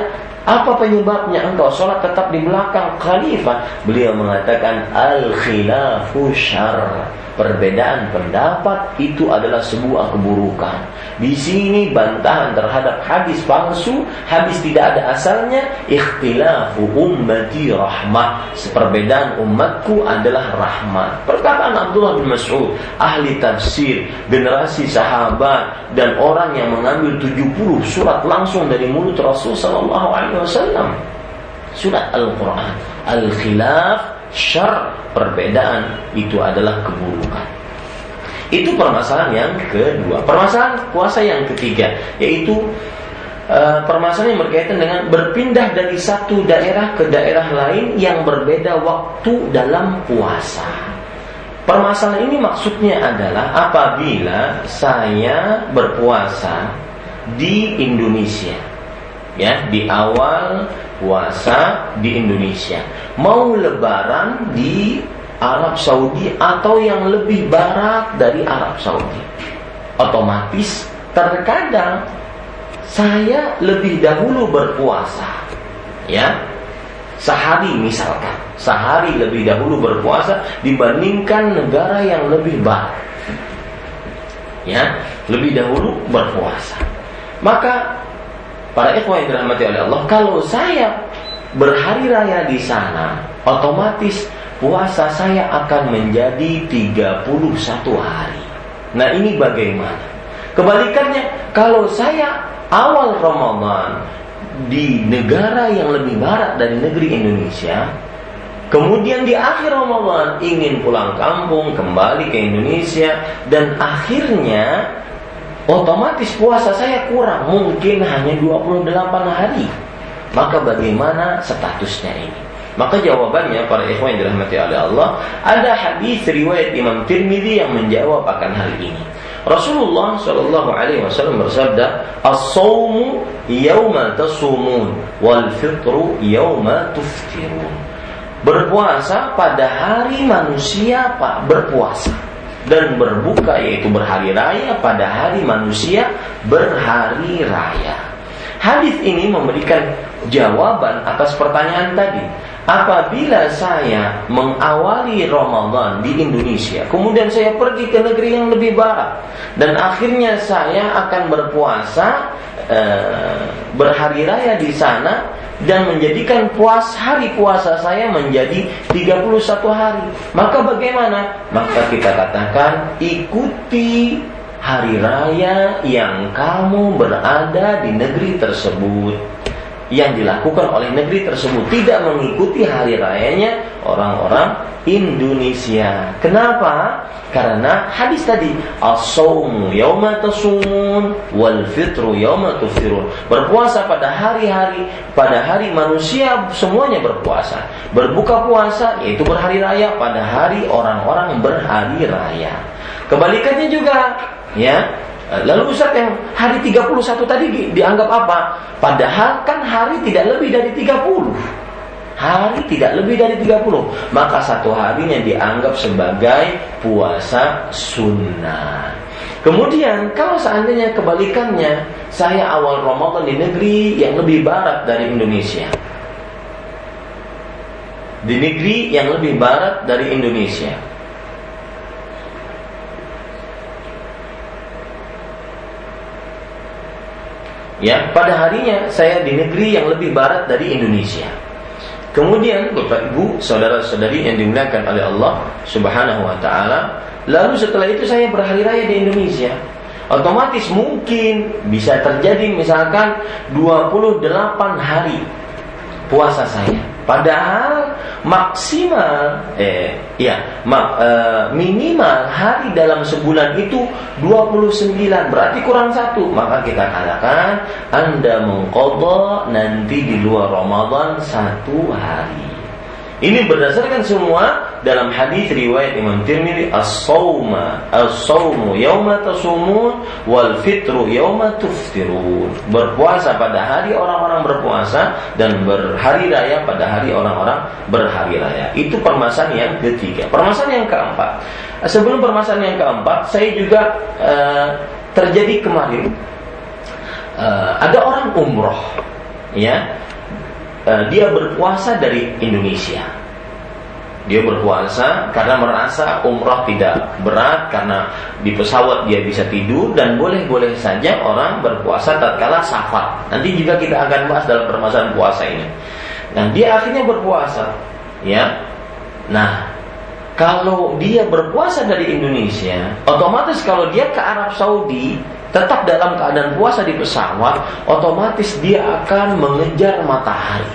apa penyebabnya engkau sholat tetap di belakang khalifah? Beliau mengatakan al khilafu syar. Perbedaan pendapat itu adalah sebuah keburukan. Di sini bantahan terhadap hadis palsu, hadis tidak ada asalnya, ikhtilafu ummati rahmah. Perbedaan umatku adalah rahmat. Perkataan Abdullah bin Mas'ud, ahli tafsir, generasi sahabat dan orang yang mengambil 70 surat langsung dari mulut Rasul sallallahu alaihi wasallam. Surat Al-Qur'an, al-khilaf syar perbedaan itu adalah keburukan. Itu permasalahan yang kedua. Permasalahan puasa yang ketiga yaitu uh, permasalahan yang berkaitan dengan berpindah dari satu daerah ke daerah lain yang berbeda waktu dalam puasa. Permasalahan ini maksudnya adalah apabila saya berpuasa di Indonesia ya di awal puasa di Indonesia. Mau lebaran di Arab Saudi atau yang lebih barat dari Arab Saudi? Otomatis terkadang saya lebih dahulu berpuasa. Ya sehari misalkan sehari lebih dahulu berpuasa dibandingkan negara yang lebih barat. Ya lebih dahulu berpuasa. Maka para ikhwan yang dirahmati oleh Allah, kalau saya berhari raya di sana, otomatis puasa saya akan menjadi 31 hari. Nah, ini bagaimana? Kebalikannya, kalau saya awal Ramadan di negara yang lebih barat dari negeri Indonesia, kemudian di akhir Ramadan ingin pulang kampung, kembali ke Indonesia, dan akhirnya otomatis puasa saya kurang, mungkin hanya 28 hari. Maka bagaimana statusnya ini? Maka jawabannya para ikhwan yang dirahmati oleh Allah, ada hadis riwayat Imam Tirmidzi yang menjawab akan hal ini. Rasulullah Shallallahu Alaihi Wasallam bersabda, "As-sawmu yawma tasumun, wal fitru yawma tuftirun." Berpuasa pada hari manusia pak berpuasa dan berbuka yaitu berhari raya pada hari manusia berhari raya. Hadis ini memberikan jawaban atas pertanyaan tadi. Apabila saya mengawali Ramadan di Indonesia, kemudian saya pergi ke negeri yang lebih barat, dan akhirnya saya akan berpuasa e, berhari raya di sana dan menjadikan puas hari puasa saya menjadi 31 hari. Maka bagaimana? Maka kita katakan ikuti hari raya yang kamu berada di negeri tersebut yang dilakukan oleh negeri tersebut tidak mengikuti hari rayanya orang-orang Indonesia. Kenapa? Karena hadis tadi as-saumu yauma tasumun wal fitru yauma tuftirun. Berpuasa pada hari-hari pada hari manusia semuanya berpuasa. Berbuka puasa yaitu berhari raya pada hari orang-orang berhari raya. Kebalikannya juga ya lalu Ustaz yang hari 31 tadi di, dianggap apa? Padahal kan hari tidak lebih dari 30. Hari tidak lebih dari 30. Maka satu harinya dianggap sebagai puasa sunnah. Kemudian kalau seandainya kebalikannya, saya awal Ramadan di negeri yang lebih barat dari Indonesia. Di negeri yang lebih barat dari Indonesia ya pada harinya saya di negeri yang lebih barat dari Indonesia. Kemudian Bapak Ibu, saudara-saudari yang dimuliakan oleh Allah Subhanahu wa taala, lalu setelah itu saya berhari raya di Indonesia. Otomatis mungkin bisa terjadi misalkan 28 hari puasa saya. Padahal maksimal eh ya mak, eh, minimal hari dalam sebulan itu 29 berarti kurang satu. Maka kita katakan Anda mengkodok nanti di luar Ramadan satu hari ini berdasarkan semua dalam hadis riwayat Imam Tirmidzi as-sauma as-saumu yauma tasumun wal fitru yauma tuftirun. Berpuasa pada hari orang-orang berpuasa dan berhari raya pada hari orang-orang berhari raya. Itu permasalahan yang ketiga. Permasalahan yang keempat. Sebelum permasalahan yang keempat, saya juga uh, terjadi kemarin uh, ada orang umroh ya Eh, dia berpuasa dari Indonesia. Dia berpuasa karena merasa umrah tidak berat karena di pesawat dia bisa tidur dan boleh-boleh saja orang berpuasa tatkala safar. Nanti juga kita akan bahas dalam permasalahan puasa ini. Nah, dia akhirnya berpuasa, ya. Nah, kalau dia berpuasa dari Indonesia, otomatis kalau dia ke Arab Saudi, tetap dalam keadaan puasa di pesawat, otomatis dia akan mengejar matahari.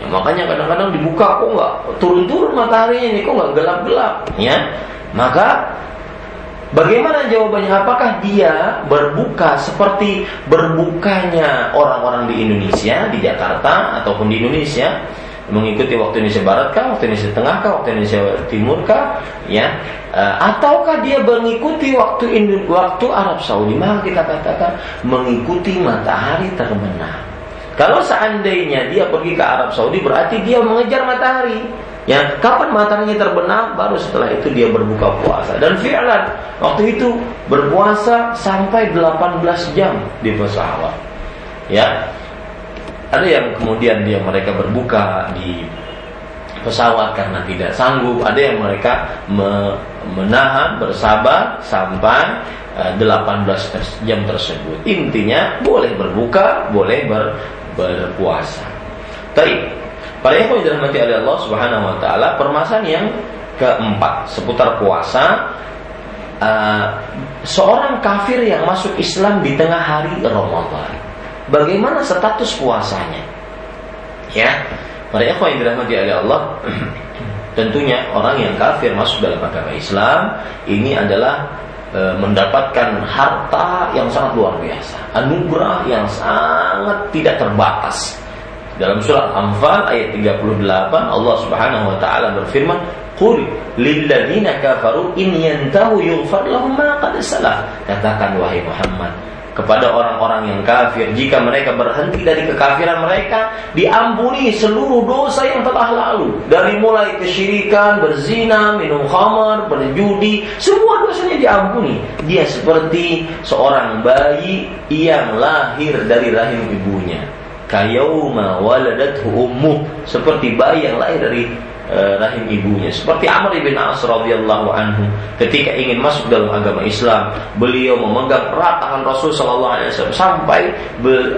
Ya, makanya kadang-kadang dibuka kok nggak turun-turun mataharinya ini kok nggak gelap-gelap, ya. Maka bagaimana jawabannya? Apakah dia berbuka seperti berbukanya orang-orang di Indonesia, di Jakarta ataupun di Indonesia? Mengikuti waktu Indonesia Barat kah, waktu Indonesia Tengah kah, waktu Indonesia Timur kah, ya, uh, ataukah dia mengikuti waktu Indo waktu Arab Saudi? Maka kita katakan mengikuti matahari terbenam. Kalau seandainya dia pergi ke Arab Saudi berarti dia mengejar matahari. Ya, kapan mataharinya terbenam baru setelah itu dia berbuka puasa. Dan fi'lan waktu itu berpuasa sampai 18 jam di pesawat. Ya, ada yang kemudian dia mereka berbuka di pesawat karena tidak sanggup. Ada yang mereka me menahan bersabar sampai 18 eh, jam tersebut. Intinya boleh berbuka, boleh ber, berpuasa. Tapi para yang dirahmati oleh Allah Subhanahu wa taala, permasalahan yang keempat seputar puasa uh, seorang kafir yang masuk Islam di tengah hari Ramadan. Bagaimana status puasanya? Ya, para ikhwan yang dirahmati oleh Allah, tentunya orang yang kafir masuk dalam agama Islam ini adalah e, mendapatkan harta yang sangat luar biasa, anugerah yang sangat tidak terbatas. Dalam surat Anfal ayat 38 Allah Subhanahu wa taala berfirman, "Qul lil ladzina kafaru in yantahu yughfar lahum ma qad salaf." Katakan wahai Muhammad, kepada orang-orang yang kafir. Jika mereka berhenti dari kekafiran mereka diampuni seluruh dosa yang telah lalu. Dari mulai kesyirikan berzina minum khamar berjudi semua dosanya diampuni. Dia seperti seorang bayi yang lahir dari rahim ibunya. Kayauma waladathu ummu seperti bayi yang lahir dari rahim ibunya. Seperti Amr bin As radhiyallahu anhu ketika ingin masuk dalam agama Islam, beliau memegang erat tangan Rasul sallallahu alaihi wasallam sampai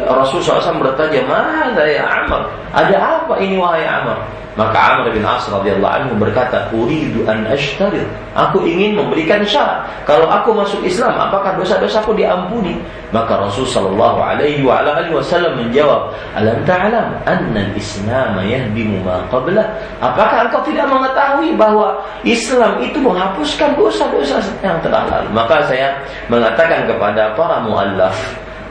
Rasul SAW bertanya, "Mana ya Amr? Ada apa ini wahai Amr?" Maka Amr bin As radhiyallahu anhu berkata, "Uridu an ashtarir." Aku ingin memberikan syarat. Kalau aku masuk Islam, apakah dosa-dosaku diampuni? Maka Rasul sallallahu alaihi wa alihi wasallam menjawab, "Alam ta'lam anna al-Islam yahdimu ma qablah?" Apakah engkau tidak mengetahui bahwa Islam itu menghapuskan dosa-dosa yang telah lalu? Maka saya mengatakan kepada para muallaf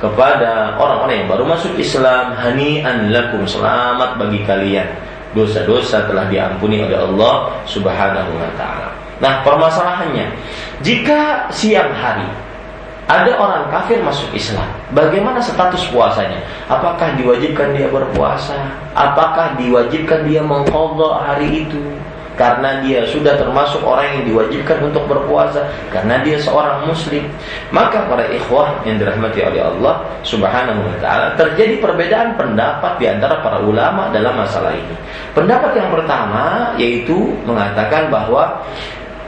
kepada orang-orang yang baru masuk Islam, hani'an lakum, selamat bagi kalian dosa-dosa telah diampuni oleh Allah Subhanahu wa taala. Nah, permasalahannya, jika siang hari ada orang kafir masuk Islam, bagaimana status puasanya? Apakah diwajibkan dia berpuasa? Apakah diwajibkan dia mengqadha hari itu? Karena dia sudah termasuk orang yang diwajibkan untuk berpuasa karena dia seorang muslim maka para ikhwah yang dirahmati oleh Allah Subhanahu wa taala terjadi perbedaan pendapat di antara para ulama dalam masalah ini. Pendapat yang pertama yaitu mengatakan bahwa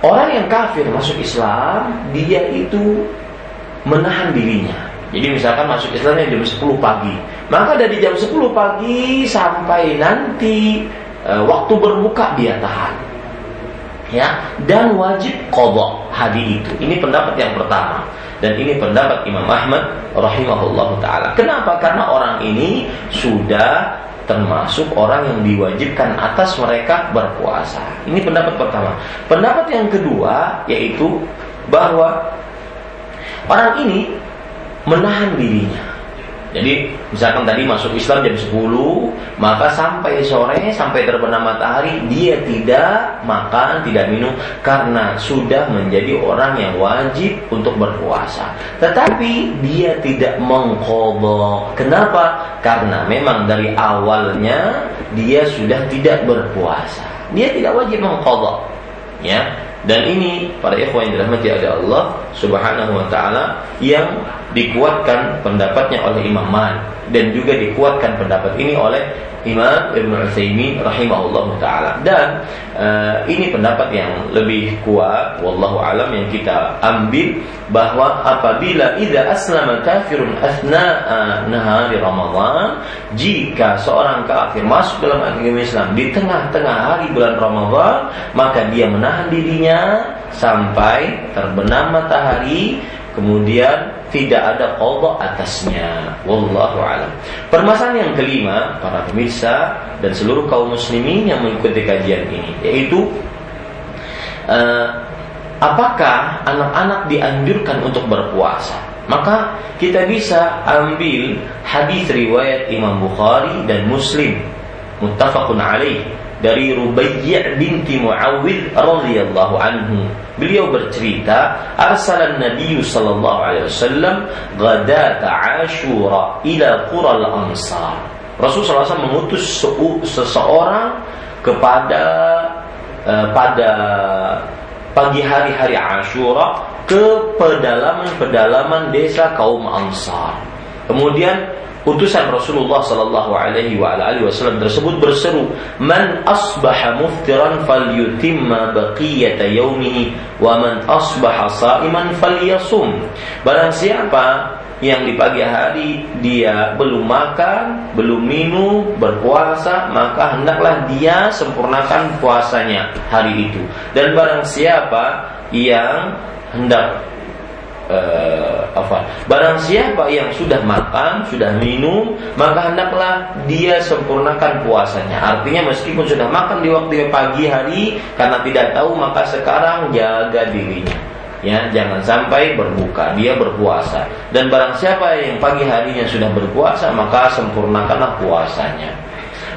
orang yang kafir masuk Islam dia itu menahan dirinya. Jadi misalkan masuk Islamnya jam 10 pagi maka dari jam 10 pagi sampai nanti waktu berbuka dia tahan. Ya dan wajib kodok hari itu. Ini pendapat yang pertama. Dan ini pendapat Imam Ahmad rahimahullah taala. Kenapa? Karena orang ini sudah termasuk orang yang diwajibkan atas mereka berpuasa. Ini pendapat pertama. Pendapat yang kedua yaitu bahwa orang ini menahan dirinya jadi misalkan tadi masuk Islam jam 10, maka sampai sore sampai terbenam matahari dia tidak makan, tidak minum karena sudah menjadi orang yang wajib untuk berpuasa. Tetapi dia tidak mengkodok. Kenapa? Karena memang dari awalnya dia sudah tidak berpuasa. Dia tidak wajib mengkodok. Ya, dan ini para ikhwan yang dirahmati oleh Allah Subhanahu wa taala yang dikuatkan pendapatnya oleh Imam Malik dan juga dikuatkan pendapat ini oleh Imam Ibn Utsaimin rahimahullah taala. Dan uh, ini pendapat yang lebih kuat wallahu alam yang kita ambil bahwa apabila idza aslama kafirun asna nahari Ramadan jika seorang kafir masuk dalam agama Islam di tengah-tengah hari bulan Ramadan maka dia menahan dirinya sampai terbenam matahari kemudian tidak ada qadha atasnya. Wallahu alam. Permasalahan yang kelima para pemirsa dan seluruh kaum muslimin yang mengikuti kajian ini yaitu uh, apakah anak-anak dianjurkan untuk berpuasa? Maka kita bisa ambil hadis riwayat Imam Bukhari dan Muslim. Muttafaqun alaih dari Rubayyi' binti Muawwid radhiyallahu anhu. Beliau bercerita, arsalan Nabi sallallahu alaihi wasallam ghadat Ashura ila qura al-Ansar. Rasulullah SAW mengutus seseorang kepada uh, pada pagi hari-hari Ashura ke pedalaman-pedalaman desa kaum Ansar. Kemudian utusan Rasulullah sallallahu alaihi wasallam tersebut berseru, "Man asbaha muftiran falyutimma baqiyata yaumihi wa man asbaha sa'iman falyasum." Barang siapa yang di pagi hari dia belum makan, belum minum, berpuasa, maka hendaklah dia sempurnakan puasanya hari itu. Dan barang siapa yang hendak uh, apa? Barang siapa yang sudah makan, sudah minum, maka hendaklah dia sempurnakan puasanya. Artinya meskipun sudah makan di waktu pagi hari karena tidak tahu maka sekarang jaga dirinya ya jangan sampai berbuka dia berpuasa dan barang siapa yang pagi harinya sudah berpuasa maka sempurnakanlah puasanya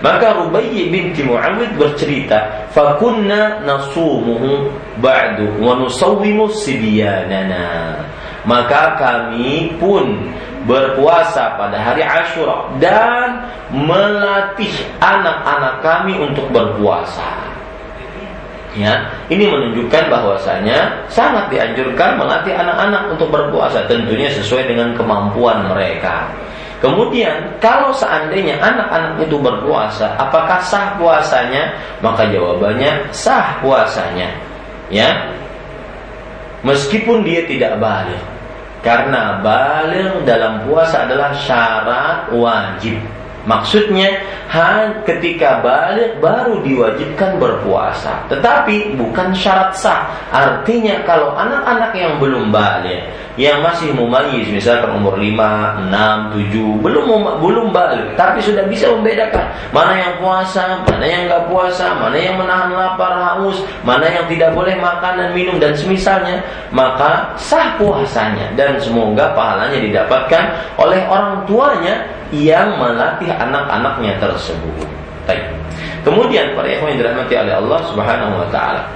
maka Rubayyi binti Muawid bercerita fakunna nasumuhu ba'du wa nusawwimu sibyanana maka kami pun berpuasa pada hari Ashura dan melatih anak-anak kami untuk berpuasa Ya, ini menunjukkan bahwasanya sangat dianjurkan melatih anak-anak untuk berpuasa tentunya sesuai dengan kemampuan mereka. Kemudian kalau seandainya anak-anak itu berpuasa, apakah sah puasanya? Maka jawabannya sah puasanya. Ya. Meskipun dia tidak balik. Karena balik dalam puasa adalah syarat wajib. Maksudnya ketika balik baru diwajibkan berpuasa. Tetapi bukan syarat sah. Artinya kalau anak-anak yang belum balik, yang masih mumayyiz misalkan umur 5, 6, 7, belum belum balik tapi sudah bisa membedakan mana yang puasa, mana yang nggak puasa, mana yang menahan lapar, haus, mana yang tidak boleh makan dan minum dan semisalnya, maka sah puasanya dan semoga pahalanya didapatkan oleh orang tuanya yang melatih anak-anaknya tersebut. Baik. Kemudian para ikhwan yang dirahmati oleh Allah Subhanahu wa taala.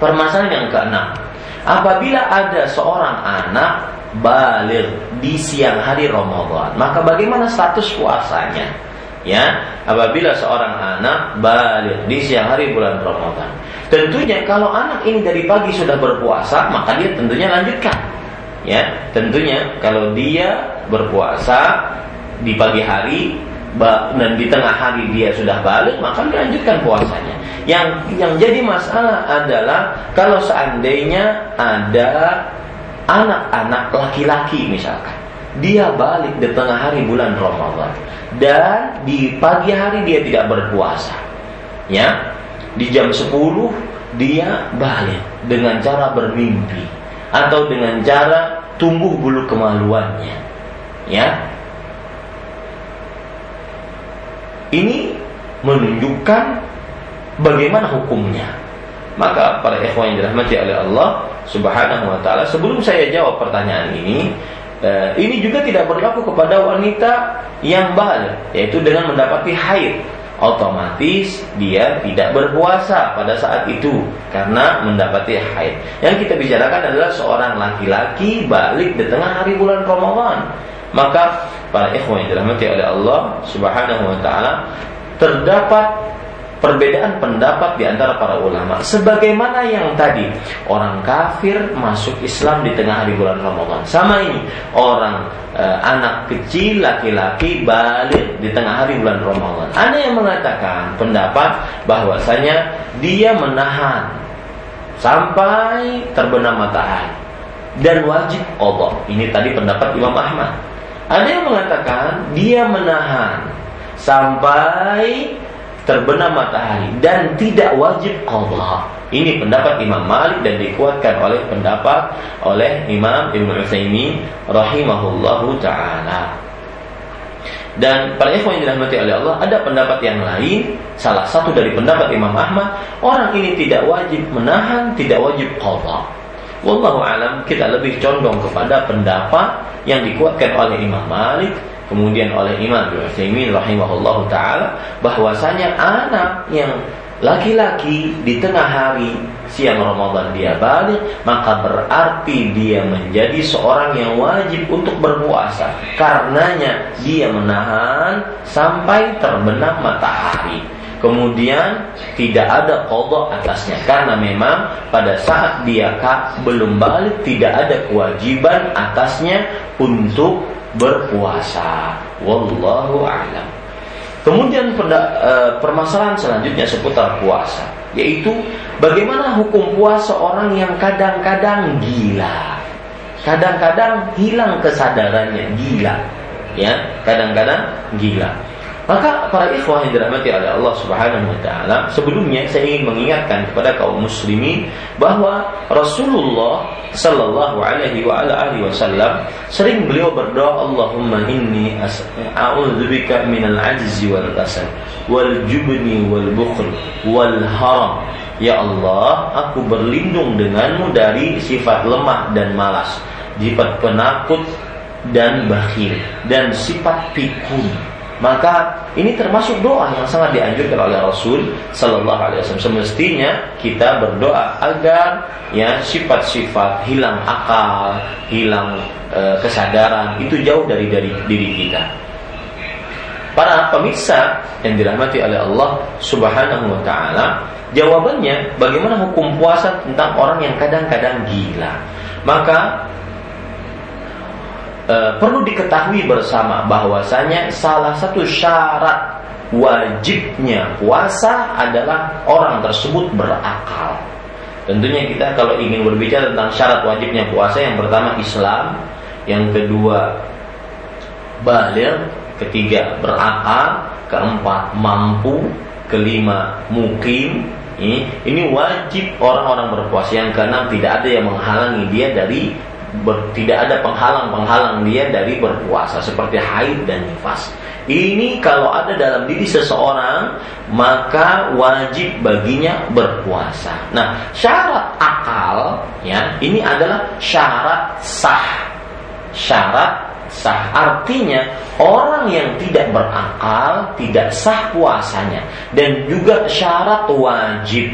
Permasalahan yang keenam, apabila ada seorang anak balik di siang hari Ramadan, maka bagaimana status puasanya? Ya, apabila seorang anak balik di siang hari bulan Ramadan. Tentunya kalau anak ini dari pagi sudah berpuasa, maka dia tentunya lanjutkan. Ya, tentunya kalau dia berpuasa di pagi hari dan di tengah hari dia sudah balik maka dilanjutkan puasanya. Yang yang jadi masalah adalah kalau seandainya ada anak-anak laki-laki misalkan dia balik di tengah hari bulan Ramadan dan di pagi hari dia tidak berpuasa. Ya. Di jam 10 dia balik dengan cara bermimpi atau dengan cara tumbuh bulu kemaluannya. Ya, Ini menunjukkan bagaimana hukumnya. Maka para ikhwan yang dirahmati oleh Allah Subhanahu wa taala, sebelum saya jawab pertanyaan ini, eh, ini juga tidak berlaku kepada wanita yang balik, yaitu dengan mendapati haid. Otomatis dia tidak berpuasa pada saat itu karena mendapati haid. Yang kita bicarakan adalah seorang laki-laki balik di tengah hari bulan Ramadan maka para ikhwan yang dirahmati oleh Allah Subhanahu wa taala terdapat perbedaan pendapat di antara para ulama. Sebagaimana yang tadi orang kafir masuk Islam di tengah hari bulan Ramadan. Sama ini orang e, anak kecil laki-laki balik di tengah hari bulan Ramadan. Ada yang mengatakan pendapat bahwasanya dia menahan sampai terbenam matahari dan wajib Allah. Ini tadi pendapat Imam Ahmad ada yang mengatakan dia menahan sampai terbenam matahari dan tidak wajib qadha. Ini pendapat Imam Malik dan dikuatkan oleh pendapat oleh Imam Ibnu Utsaimin rahimahullahu taala. Dan para ikhwan yang dirahmati oleh Allah ada pendapat yang lain Salah satu dari pendapat Imam Ahmad Orang ini tidak wajib menahan Tidak wajib qadha Wallahu alam kita lebih condong kepada pendapat yang dikuatkan oleh Imam Malik kemudian oleh Imam Utsaimin rahimahullah taala bahwasanya anak yang laki-laki di tengah hari siang Ramadan dia balik maka berarti dia menjadi seorang yang wajib untuk berpuasa. Karenanya dia menahan sampai terbenam matahari kemudian tidak ada kodok atasnya karena memang pada saat dia belum balik tidak ada kewajiban atasnya untuk berpuasa. Wallahu a'lam. Kemudian eh, permasalahan selanjutnya seputar puasa, yaitu bagaimana hukum puasa orang yang kadang-kadang gila. Kadang-kadang hilang kesadarannya, gila. Ya, kadang-kadang gila. Maka para ikhwah yang dirahmati oleh Allah Subhanahu wa taala, sebelumnya saya ingin mengingatkan kepada kaum muslimin bahwa Rasulullah sallallahu alaihi wa ala alihi wasallam sering beliau berdoa Allahumma inni a'udzubika minal ajzi wal kasal wal jubni wal bukhl wal haram. Ya Allah, aku berlindung denganmu dari sifat lemah dan malas, sifat penakut dan bakhil, dan sifat pikun maka ini termasuk doa yang sangat dianjurkan oleh Rasul Sallallahu Alaihi Wasallam. Semestinya kita berdoa agar ya sifat-sifat hilang akal, hilang e, kesadaran itu jauh dari dari diri kita. Para pemirsa yang dirahmati oleh Allah Subhanahu Wa Taala, jawabannya bagaimana hukum puasa tentang orang yang kadang-kadang gila. Maka e, perlu diketahui bersama bahwasanya salah satu syarat wajibnya puasa adalah orang tersebut berakal. Tentunya kita kalau ingin berbicara tentang syarat wajibnya puasa yang pertama Islam, yang kedua balir, ketiga berakal, keempat mampu, kelima mukim. Ini, ini wajib orang-orang berpuasa. Yang keenam tidak ada yang menghalangi dia dari ber, tidak ada penghalang-penghalang dia dari berpuasa seperti haid dan nifas. Ini kalau ada dalam diri seseorang maka wajib baginya berpuasa. Nah, syarat akal ya, ini adalah syarat sah. Syarat sah artinya orang yang tidak berakal tidak sah puasanya dan juga syarat wajib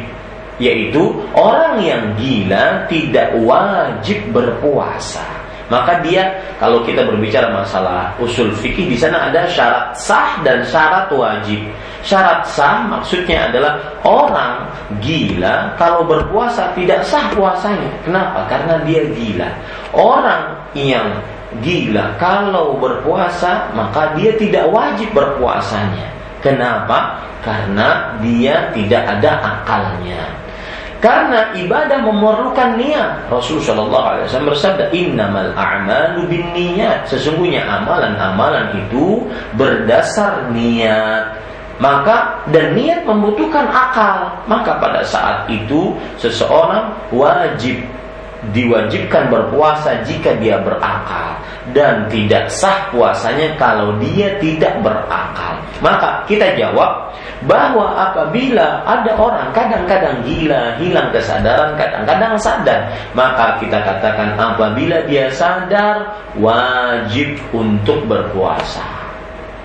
yaitu orang yang gila tidak wajib berpuasa. Maka dia kalau kita berbicara masalah usul fikih di sana ada syarat sah dan syarat wajib. Syarat sah maksudnya adalah orang gila kalau berpuasa tidak sah puasanya. Kenapa? Karena dia gila. Orang yang gila kalau berpuasa maka dia tidak wajib berpuasanya. Kenapa? Karena dia tidak ada akalnya. Karena ibadah memerlukan niat. Rasulullah Shallallahu Alaihi Wasallam bersabda, Innamal a'malu bin niat. Sesungguhnya amalan-amalan itu berdasar niat. Maka dan niat membutuhkan akal. Maka pada saat itu seseorang wajib diwajibkan berpuasa jika dia berakal dan tidak sah puasanya kalau dia tidak berakal. Maka kita jawab bahwa apabila ada orang kadang-kadang gila, hilang kesadaran, kadang-kadang sadar, maka kita katakan apabila dia sadar wajib untuk berpuasa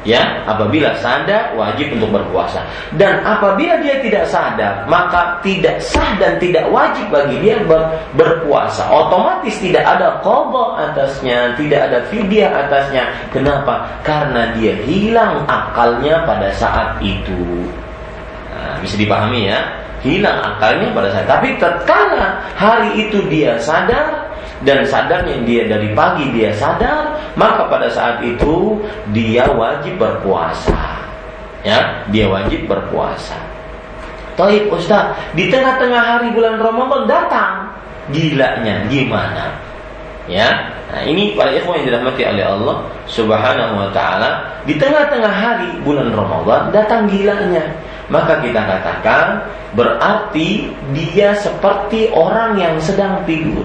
ya apabila sadar wajib untuk berpuasa. Dan apabila dia tidak sadar maka tidak sah dan tidak wajib bagi dia ber, berpuasa. Otomatis tidak ada qadha atasnya tidak ada fidyah atasnya. Kenapa? Karena dia hilang akalnya pada saat itu. Nah, bisa dipahami ya? Hilang akalnya pada saat tapi tatkala hari itu dia sadar dan sadarnya dia dari pagi dia sadar, maka pada saat itu dia wajib berpuasa. Ya, dia wajib berpuasa. Taib Ustaz, di tengah-tengah hari bulan Ramadan datang gilanya gimana? Ya, nah ini para ikhwan yang dirahmati oleh Allah Subhanahu wa taala, di tengah-tengah hari bulan Ramadan datang gilanya. Maka kita katakan berarti dia seperti orang yang sedang tidur.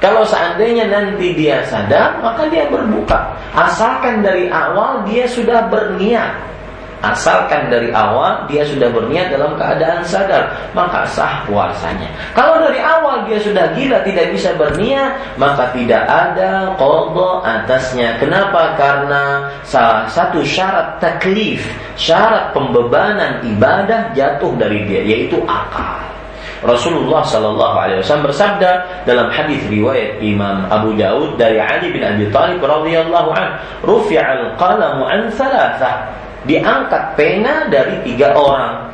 Kalau seandainya nanti dia sadar, maka dia berbuka. Asalkan dari awal dia sudah berniat. Asalkan dari awal dia sudah berniat dalam keadaan sadar, maka sah puasanya. Kalau dari awal dia sudah gila tidak bisa berniat, maka tidak ada qadha atasnya. Kenapa? Karena salah satu syarat taklif, syarat pembebanan ibadah jatuh dari dia yaitu akal. Rasulullah Shallallahu Alaihi Wasallam bersabda dalam hadis riwayat Imam Abu Daud dari Ali bin Abi Thalib radhiyallahu an, rufi'al qalamu an thalathah. Diangkat pena dari tiga orang.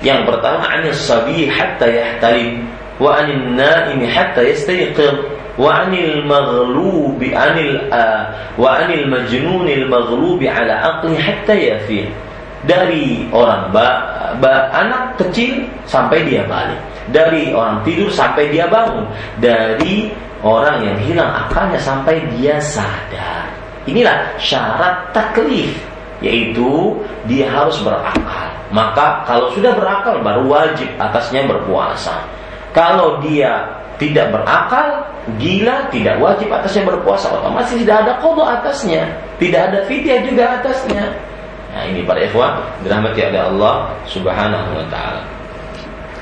Yang pertama anis sabi hatta yahtalim wa anin naimi hatta yastayqir wa anil maghlubi anil wa anil majnunil maghlubi ala aqli hatta yafi dari orang ba, ba, anak kecil sampai dia balik dari orang tidur sampai dia bangun. Dari orang yang hilang akalnya sampai dia sadar. Inilah syarat taklif yaitu dia harus berakal. Maka kalau sudah berakal baru wajib atasnya berpuasa. Kalau dia tidak berakal gila tidak wajib atasnya berpuasa. Otomatis tidak ada kodok atasnya. Tidak ada fidyah juga atasnya. Nah ini para ikhwan dirahmati oleh Allah Subhanahu wa taala.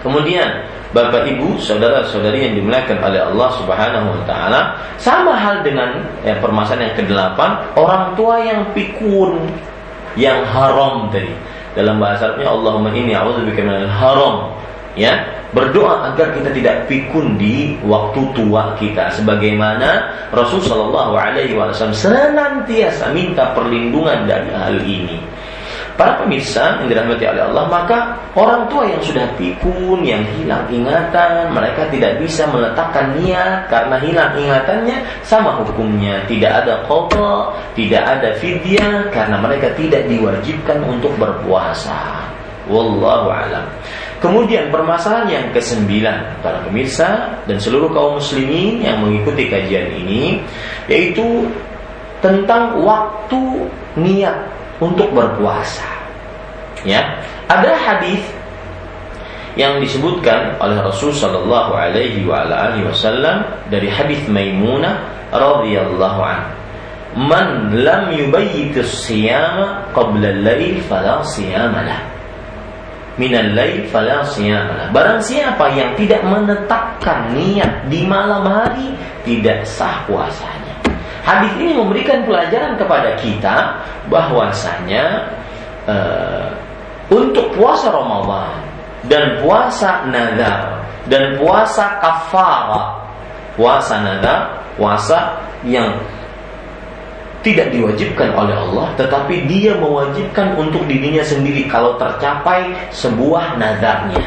Kemudian Bapak Ibu, saudara-saudari yang dimuliakan oleh Allah Subhanahu wa taala, sama hal dengan ya, permasalahan yang kedelapan, orang tua yang pikun, yang haram tadi. Dalam bahasa Arabnya Allahumma inni a'udzubika minal haram. Ya, berdoa agar kita tidak pikun di waktu tua kita sebagaimana Rasul Shallallahu alaihi wasallam senantiasa minta perlindungan dari hal ini. Para pemirsa yang dirahmati oleh Allah, maka orang tua yang sudah pikun, yang hilang ingatan, mereka tidak bisa meletakkan niat karena hilang ingatannya sama hukumnya. Tidak ada qadha, tidak ada fidyah karena mereka tidak diwajibkan untuk berpuasa. Wallahu alam. Kemudian permasalahan yang kesembilan para pemirsa dan seluruh kaum muslimin yang mengikuti kajian ini yaitu tentang waktu niat untuk berpuasa. Ya, ada hadis yang disebutkan oleh Rasul Shallallahu Alaihi Wasallam dari hadis Maimunah radhiyallahu an. Man lam yubayyit as-siyama qabla al-lail fala siyama lah. Min al-lail fala siyama. Barang siapa yang tidak menetapkan niat di malam hari tidak sah puasanya. Hadis ini memberikan pelajaran kepada kita bahwasanya uh, untuk puasa Ramadan dan puasa nazar dan puasa kafara, puasa nazar, puasa yang tidak diwajibkan oleh Allah tetapi dia mewajibkan untuk dirinya sendiri kalau tercapai sebuah nazarnya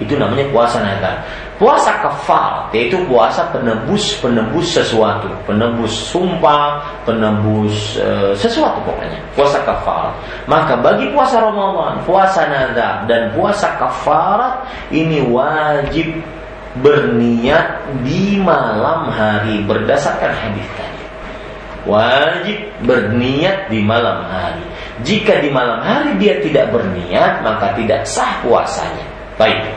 itu namanya puasa nazar Puasa kafar yaitu puasa penebus penebus sesuatu, penebus sumpah, penebus e, sesuatu pokoknya. Puasa kafar. Maka bagi puasa Ramadan, puasa nada dan puasa kafarat ini wajib berniat di malam hari berdasarkan hadis tadi. Wajib berniat di malam hari. Jika di malam hari dia tidak berniat, maka tidak sah puasanya. Baik.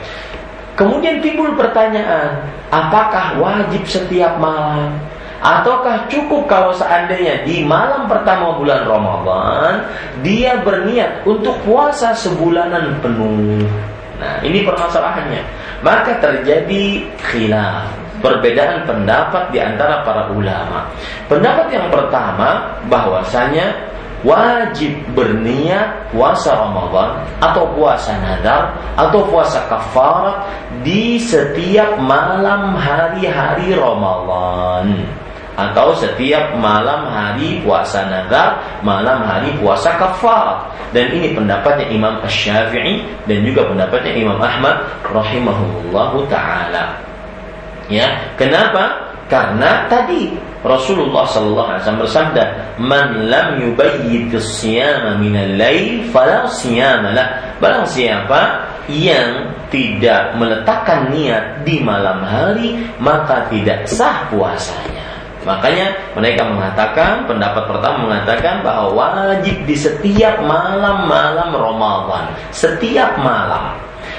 Kemudian timbul pertanyaan, apakah wajib setiap malam? Ataukah cukup kalau seandainya di malam pertama bulan Ramadan dia berniat untuk puasa sebulanan penuh? Nah, ini permasalahannya. Maka terjadi khilaf, perbedaan pendapat di antara para ulama. Pendapat yang pertama bahwasanya wajib berniat puasa Ramadan atau puasa nadar atau puasa kafarat di setiap malam hari-hari Ramadan atau setiap malam hari puasa nadar, malam hari puasa kafarat. Dan ini pendapatnya Imam Asy-Syafi'i dan juga pendapatnya Imam Ahmad rahimahullahu taala. Ya, kenapa? Karena tadi Rasulullah sallallahu alaihi wasallam bersabda, "Man lam yubayyit as-siyama min al-lail fala siyama lah." Barang siapa yang tidak meletakkan niat di malam hari, maka tidak sah puasanya. Makanya mereka mengatakan pendapat pertama mengatakan bahwa wajib di setiap malam-malam Ramadan, setiap malam.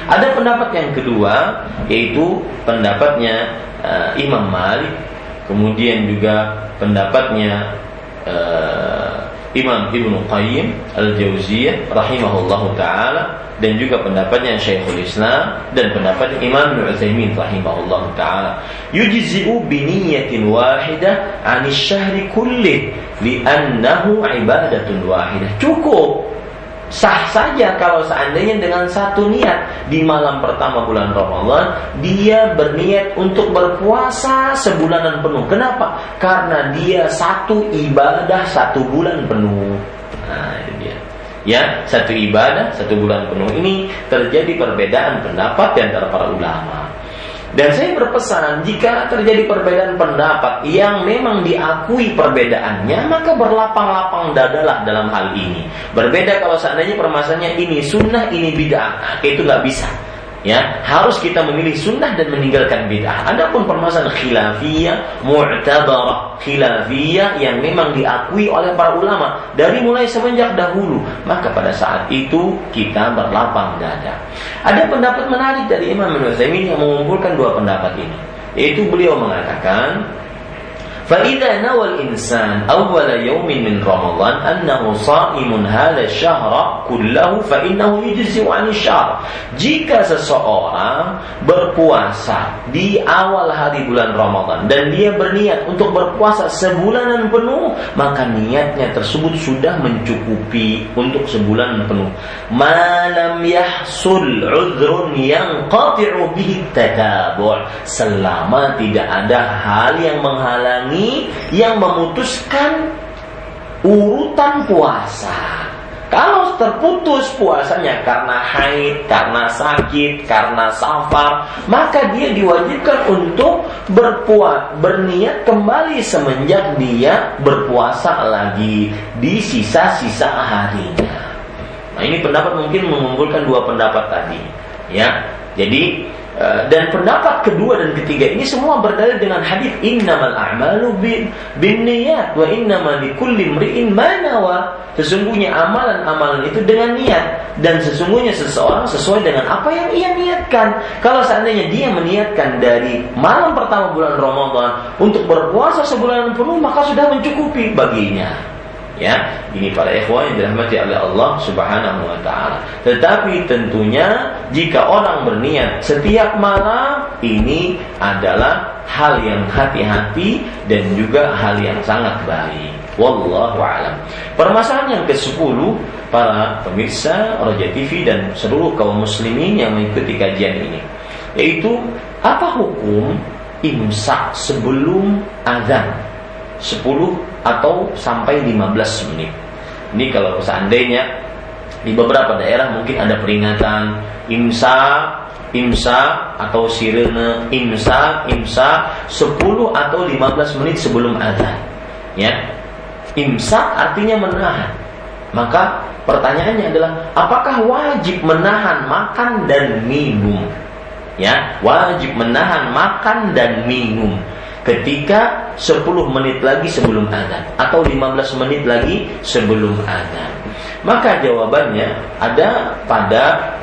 Ada pendapat yang kedua yaitu pendapatnya uh, Imam Malik kemudian juga pendapatnya uh, Imam Ibnu Qayyim Al-Jauziyah rahimahullahu taala dan juga pendapatnya Syekhul Islam dan pendapatnya Imam Ibnu Utsaimin rahimahullahu taala. Yujzi'u bi niyyatin wahidah 'ani syahri kulli li'annahu ibadatun wahidah. Cukup sah saja kalau seandainya dengan satu niat di malam pertama bulan Ramadan dia berniat untuk berpuasa sebulanan penuh. Kenapa? Karena dia satu ibadah satu bulan penuh. Nah, itu dia. Ya, satu ibadah satu bulan penuh ini terjadi perbedaan pendapat di antara para ulama. Dan saya berpesan, jika terjadi perbedaan pendapat yang memang diakui perbedaannya, maka berlapang-lapang dadalah dalam hal ini. Berbeda kalau seandainya permasalahannya ini sunnah, ini bid'ah, itu nggak bisa ya harus kita memilih sunnah dan meninggalkan bid'ah. Adapun permasalahan khilafiyah, mu'tabarah, khilafiyah yang memang diakui oleh para ulama dari mulai semenjak dahulu, maka pada saat itu kita berlapang dada. Ada pendapat menarik dari Imam Ibnu yang mengumpulkan dua pendapat ini. Yaitu beliau mengatakan فإذا نوى الإنسان أول يوم من رمضان أنه صائم هذا الشهر كله فإنه يجزي عن الشهر jika seseorang berpuasa di awal hari bulan Ramadan dan dia berniat untuk berpuasa sebulanan penuh maka niatnya tersebut sudah mencukupi untuk sebulan penuh malam yahsul udhrun yang qati'u bihi tatabu' selama tidak ada hal yang menghalangi yang memutuskan urutan puasa. Kalau terputus puasanya karena haid, karena sakit, karena safar, maka dia diwajibkan untuk berpuas, berniat kembali semenjak dia berpuasa lagi di sisa-sisa harinya. Nah, ini pendapat mungkin mengumpulkan dua pendapat tadi, ya. Jadi dan pendapat kedua dan ketiga ini semua berdalil dengan hadis innamal a'malu bin niat wa innamal likulli imri'in ma nawa. Sesungguhnya amalan-amalan itu dengan niat dan sesungguhnya seseorang sesuai dengan apa yang ia niatkan. Kalau seandainya dia meniatkan dari malam pertama bulan Ramadan untuk berpuasa sebulan penuh maka sudah mencukupi baginya ya ini para ikhwan yang dirahmati oleh Allah Subhanahu wa taala. Tetapi tentunya jika orang berniat setiap malam ini adalah hal yang hati-hati dan juga hal yang sangat baik. Wallahu alam. Permasalahan yang ke-10 para pemirsa Raja TV dan seluruh kaum muslimin yang mengikuti kajian ini yaitu apa hukum imsak sebelum azan 10 atau sampai 15 menit. Ini kalau seandainya di beberapa daerah mungkin ada peringatan imsa, imsa atau sirene imsa, imsa 10 atau 15 menit sebelum azan. Ya. Imsa artinya menahan. Maka pertanyaannya adalah apakah wajib menahan makan dan minum? Ya, wajib menahan makan dan minum ketika 10 menit lagi sebelum azan atau 15 menit lagi sebelum azan. Maka jawabannya ada pada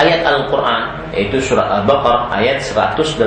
ayat Al-Qur'an yaitu surah Al-Baqarah ayat 187.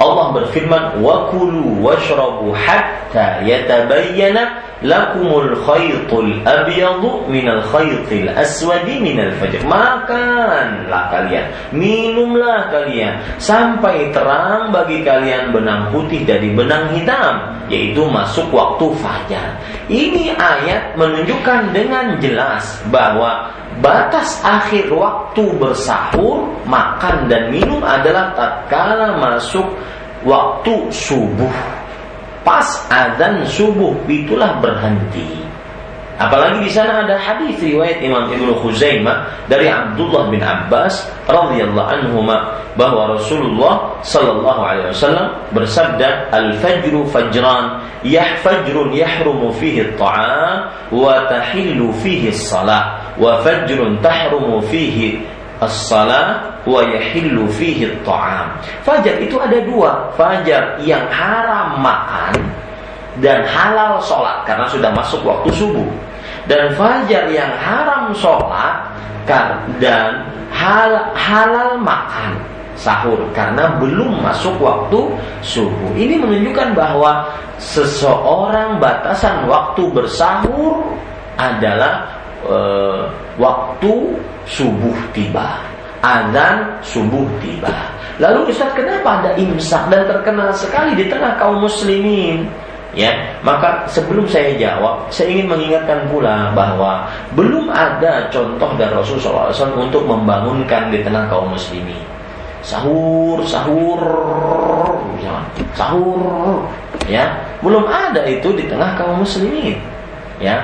Allah berfirman wa kulu washrabu hatta yatabayyana lakumul khaytul abyadu minal khaytil aswadi minal fajr. Makanlah kalian minumlah kalian sampai terang bagi kalian benang putih dari benang hitam yaitu masuk waktu fajar. Ini ayat menunjukkan dengan jelas bahwa batas akhir waktu bersahur makan dan minum adalah tatkala masuk waktu subuh pas adzan subuh itulah berhenti. Apalagi di sana ada hadis riwayat Imam Ibnu Khuzaimah dari Abdullah bin Abbas radhiyallahu anhu bahwa Rasulullah sallallahu alaihi wasallam bersabda al-fajru fajran yahfajrun yahrumu fihi at-ta'am wa tahillu fihi as-salah wa fajrun tahrumu fihi as-salah wa yahillu fihi at-ta'am. Fajar itu ada dua, fajar yang haram makan dan halal sholat karena sudah masuk waktu subuh. Dan fajar yang haram sholat dan hal, halal makan sahur karena belum masuk waktu subuh. Ini menunjukkan bahwa seseorang batasan waktu bersahur adalah e, waktu subuh tiba. Azan subuh tiba. Lalu Ustaz kenapa ada imsak dan terkenal sekali di tengah kaum muslimin? Ya, maka sebelum saya jawab, saya ingin mengingatkan pula bahwa belum ada contoh dari Rasulullah SAW untuk membangunkan di tengah kaum muslimin. Sahur, sahur, sahur, ya, belum ada itu di tengah kaum muslimin. Ya,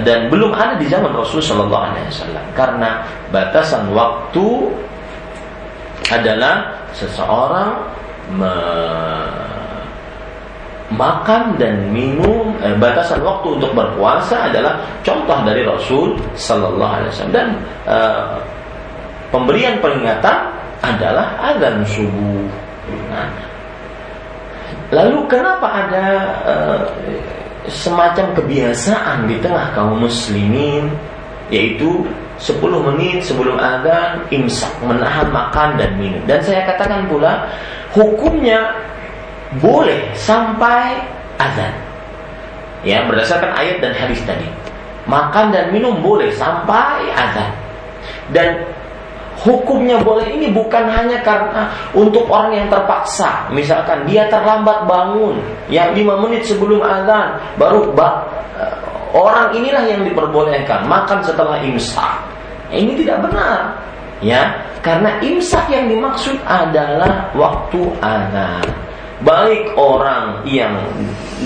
dan belum ada di zaman Rasul Shallallahu Alaihi Wasallam karena batasan waktu adalah seseorang makan dan minum eh, batasan waktu untuk berpuasa adalah contoh dari Rasul Sallallahu Alaihi Wasallam dan eh, pemberian peringatan adalah azan subuh. Nah, lalu kenapa ada eh, semacam kebiasaan di tengah kaum muslimin yaitu 10 menit sebelum azan imsak menahan makan dan minum dan saya katakan pula hukumnya boleh sampai azan. Ya, berdasarkan ayat dan hadis tadi. Makan dan minum boleh sampai azan. Dan hukumnya boleh ini bukan hanya karena untuk orang yang terpaksa. Misalkan dia terlambat bangun, yang lima menit sebelum azan baru ba eh, orang inilah yang diperbolehkan makan setelah imsak. Ini tidak benar. Ya, karena imsak yang dimaksud adalah waktu azan baik orang yang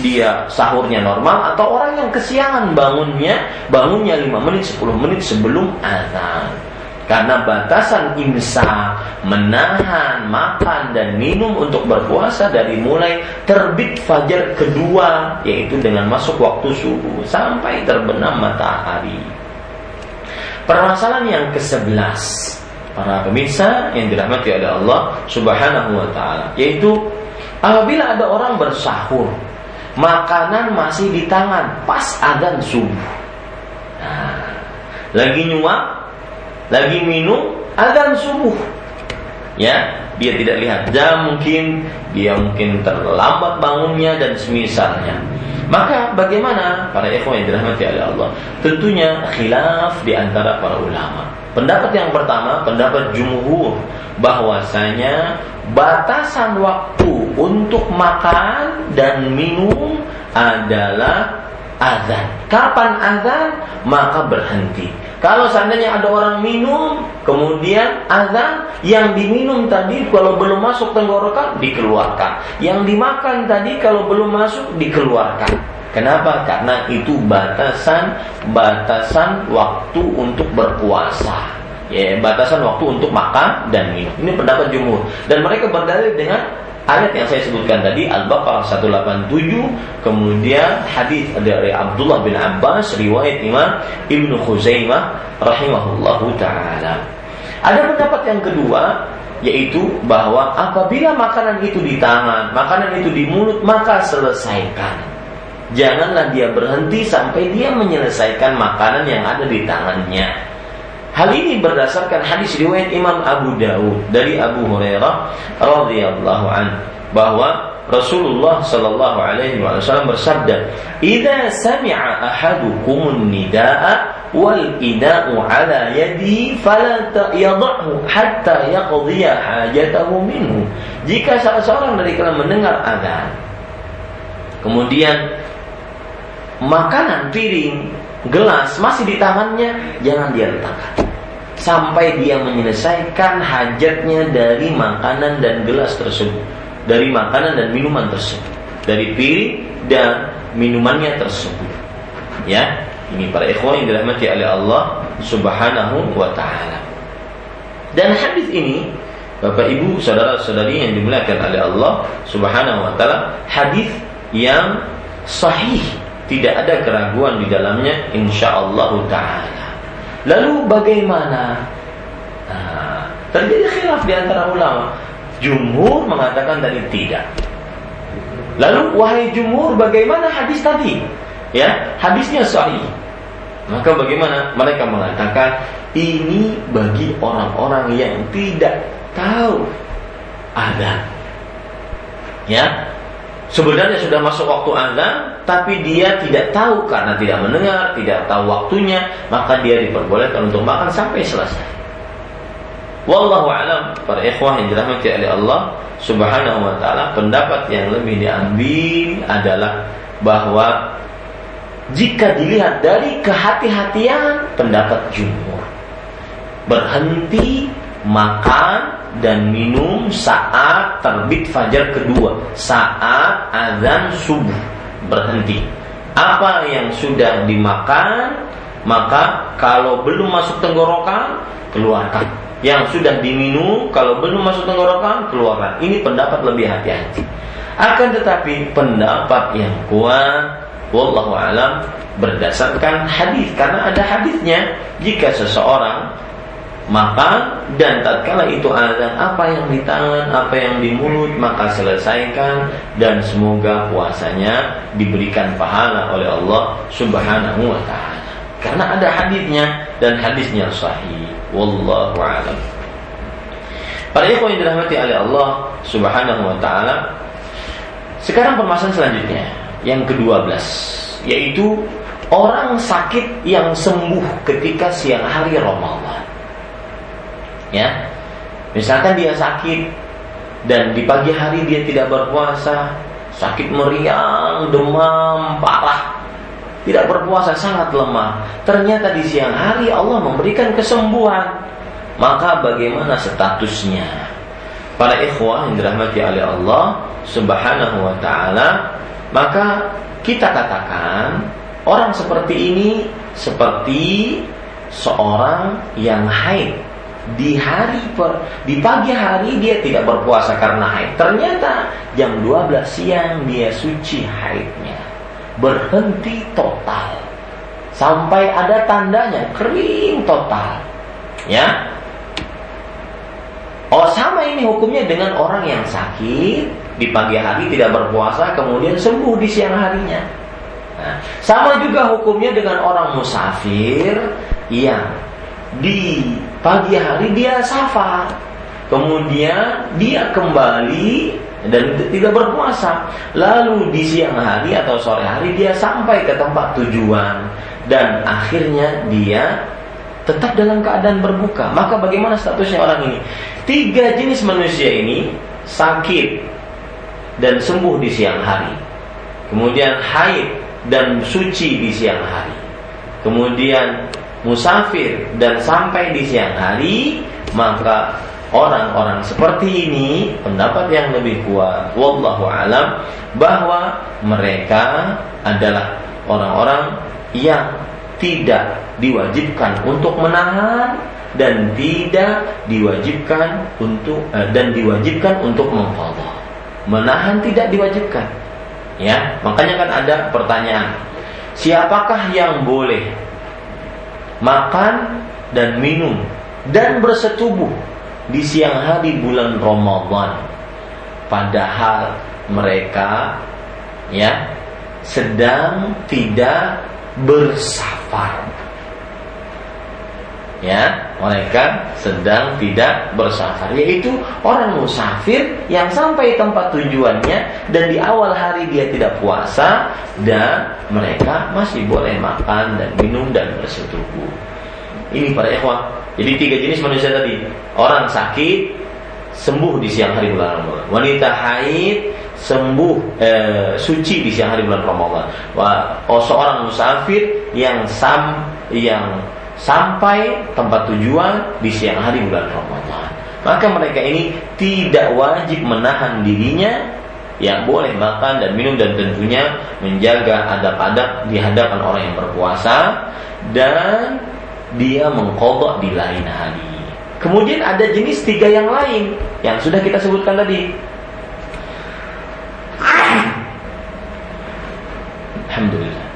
dia sahurnya normal atau orang yang kesiangan bangunnya bangunnya 5 menit 10 menit sebelum azan karena batasan imsa menahan makan dan minum untuk berpuasa dari mulai terbit fajar kedua yaitu dengan masuk waktu subuh sampai terbenam matahari permasalahan yang ke-11 para pemirsa yang dirahmati oleh Allah Subhanahu wa taala yaitu Apabila ada orang bersahur, makanan masih di tangan pas adzan subuh. Nah, lagi nyuap, lagi minum, adzan subuh. Ya, dia tidak lihat jam mungkin, dia mungkin terlambat bangunnya dan semisalnya. Maka bagaimana para ikhwan yang dirahmati oleh Allah? Tentunya khilaf di antara para ulama. Pendapat yang pertama, pendapat jumhur bahwasanya batasan waktu untuk makan dan minum adalah azan. Kapan azan? Maka berhenti. Kalau seandainya ada orang minum, kemudian azan, yang diminum tadi kalau belum masuk tenggorokan dikeluarkan. Yang dimakan tadi kalau belum masuk dikeluarkan. Kenapa? Karena itu batasan batasan waktu untuk berpuasa. Ya, batasan waktu untuk makan dan minum. Ini pendapat jumhur. Dan mereka berdalil dengan ayat yang saya sebutkan tadi Al-Baqarah 187 kemudian hadis dari Abdullah bin Abbas riwayat Imam Ibnu Khuzaimah rahimahullahu taala. Ada pendapat yang kedua yaitu bahwa apabila makanan itu di tangan, makanan itu di mulut maka selesaikan. Janganlah dia berhenti sampai dia menyelesaikan makanan yang ada di tangannya. Hal ini berdasarkan hadis riwayat Imam Abu Dawud dari Abu Hurairah radhiyallahu an bahwa Rasulullah Shallallahu Alaihi Wasallam bersabda, "Ida sami'a ahadukumun nidaa wal ina'u ala yadi fala yad'hu hatta yaqdiya hajatahu minhu." Jika salah seorang dari kalian mendengar azan, kemudian makanan piring, gelas masih di tangannya, jangan dia letakkan. Sampai dia menyelesaikan hajatnya dari makanan dan gelas tersebut. Dari makanan dan minuman tersebut. Dari piring dan minumannya tersebut. Ya, ini para ikhwan yang dirahmati oleh Allah Subhanahu wa taala. Dan hadis ini Bapak Ibu, saudara-saudari yang dimuliakan oleh Allah Subhanahu wa taala, hadis yang sahih tidak ada keraguan di dalamnya insyaallah taala. Lalu bagaimana? Nah, terjadi khilaf di antara ulama. Jumhur mengatakan tadi tidak. Lalu wahai jumhur bagaimana hadis tadi? Ya, hadisnya sahih. Maka bagaimana? Mereka mengatakan ini bagi orang-orang yang tidak tahu ada. Ya, sebenarnya sudah masuk waktu azan, tapi dia tidak tahu karena tidak mendengar, tidak tahu waktunya, maka dia diperbolehkan untuk makan sampai selesai. Wallahu alam para ikhwah yang dirahmati oleh Allah Subhanahu wa taala, pendapat yang lebih diambil adalah bahwa jika dilihat dari kehati-hatian pendapat jumhur berhenti makan dan minum saat terbit fajar kedua, saat azan subuh berhenti. Apa yang sudah dimakan, maka kalau belum masuk tenggorokan, keluarkan. yang sudah diminum kalau belum masuk tenggorokan keluarkan. Ini pendapat lebih hati-hati. Akan tetapi pendapat yang kuat wallahu alam berdasarkan hadis karena ada hadisnya jika seseorang makan dan tatkala itu azan apa yang di tangan apa yang di mulut maka selesaikan dan semoga puasanya diberikan pahala oleh Allah Subhanahu wa taala. Karena ada hadisnya dan hadisnya sahih. Wallahu alam. Para ikhwan yang dirahmati oleh Allah Subhanahu wa taala sekarang permasalahan selanjutnya yang ke-12 yaitu orang sakit yang sembuh ketika siang hari Ramadan ya misalkan dia sakit dan di pagi hari dia tidak berpuasa sakit meriang demam parah. Tidak berpuasa sangat lemah. Ternyata di siang hari Allah memberikan kesembuhan. Maka bagaimana statusnya? Para ikhwah yang dirahmati oleh Allah subhanahu wa ta'ala maka kita katakan orang seperti ini seperti seorang yang haid di hari per, di pagi hari dia tidak berpuasa karena haid. Ternyata jam 12 siang dia suci haidnya. Berhenti total. Sampai ada tandanya kering total. Ya. Oh sama ini hukumnya dengan orang yang sakit di pagi hari tidak berpuasa kemudian sembuh di siang harinya. Nah, sama juga hukumnya dengan orang musafir yang di pagi hari dia safar. Kemudian dia kembali dan tidak berpuasa. Lalu di siang hari atau sore hari dia sampai ke tempat tujuan. Dan akhirnya dia tetap dalam keadaan berbuka. Maka bagaimana statusnya orang ini? Tiga jenis manusia ini sakit dan sembuh di siang hari. Kemudian haid dan suci di siang hari. Kemudian musafir dan sampai di siang hari maka orang-orang seperti ini pendapat yang lebih kuat wallahu alam bahwa mereka adalah orang-orang yang tidak diwajibkan untuk menahan dan tidak diwajibkan untuk eh, dan diwajibkan untuk mengqadha. Menahan tidak diwajibkan. Ya, makanya kan ada pertanyaan. Siapakah yang boleh makan dan minum dan bersetubuh di siang hari bulan Ramadan. Padahal mereka ya sedang tidak bersafar. Ya mereka sedang tidak bersafar. Yaitu orang musafir yang sampai tempat tujuannya dan di awal hari dia tidak puasa dan mereka masih boleh makan dan minum dan bersetubuh. Ini para ikhwah. Jadi tiga jenis manusia tadi. Orang sakit sembuh di siang hari bulan Ramadan. Wanita haid sembuh eh, suci di siang hari bulan Ramadan. Wah, oh, seorang musafir yang sam yang sampai tempat tujuan di siang hari bulan Ramadan. Maka mereka ini tidak wajib menahan dirinya yang boleh makan dan minum dan tentunya menjaga adab-adab di hadapan orang yang berpuasa dan dia mengkodok di lain hari. Kemudian ada jenis tiga yang lain yang sudah kita sebutkan tadi. Alhamdulillah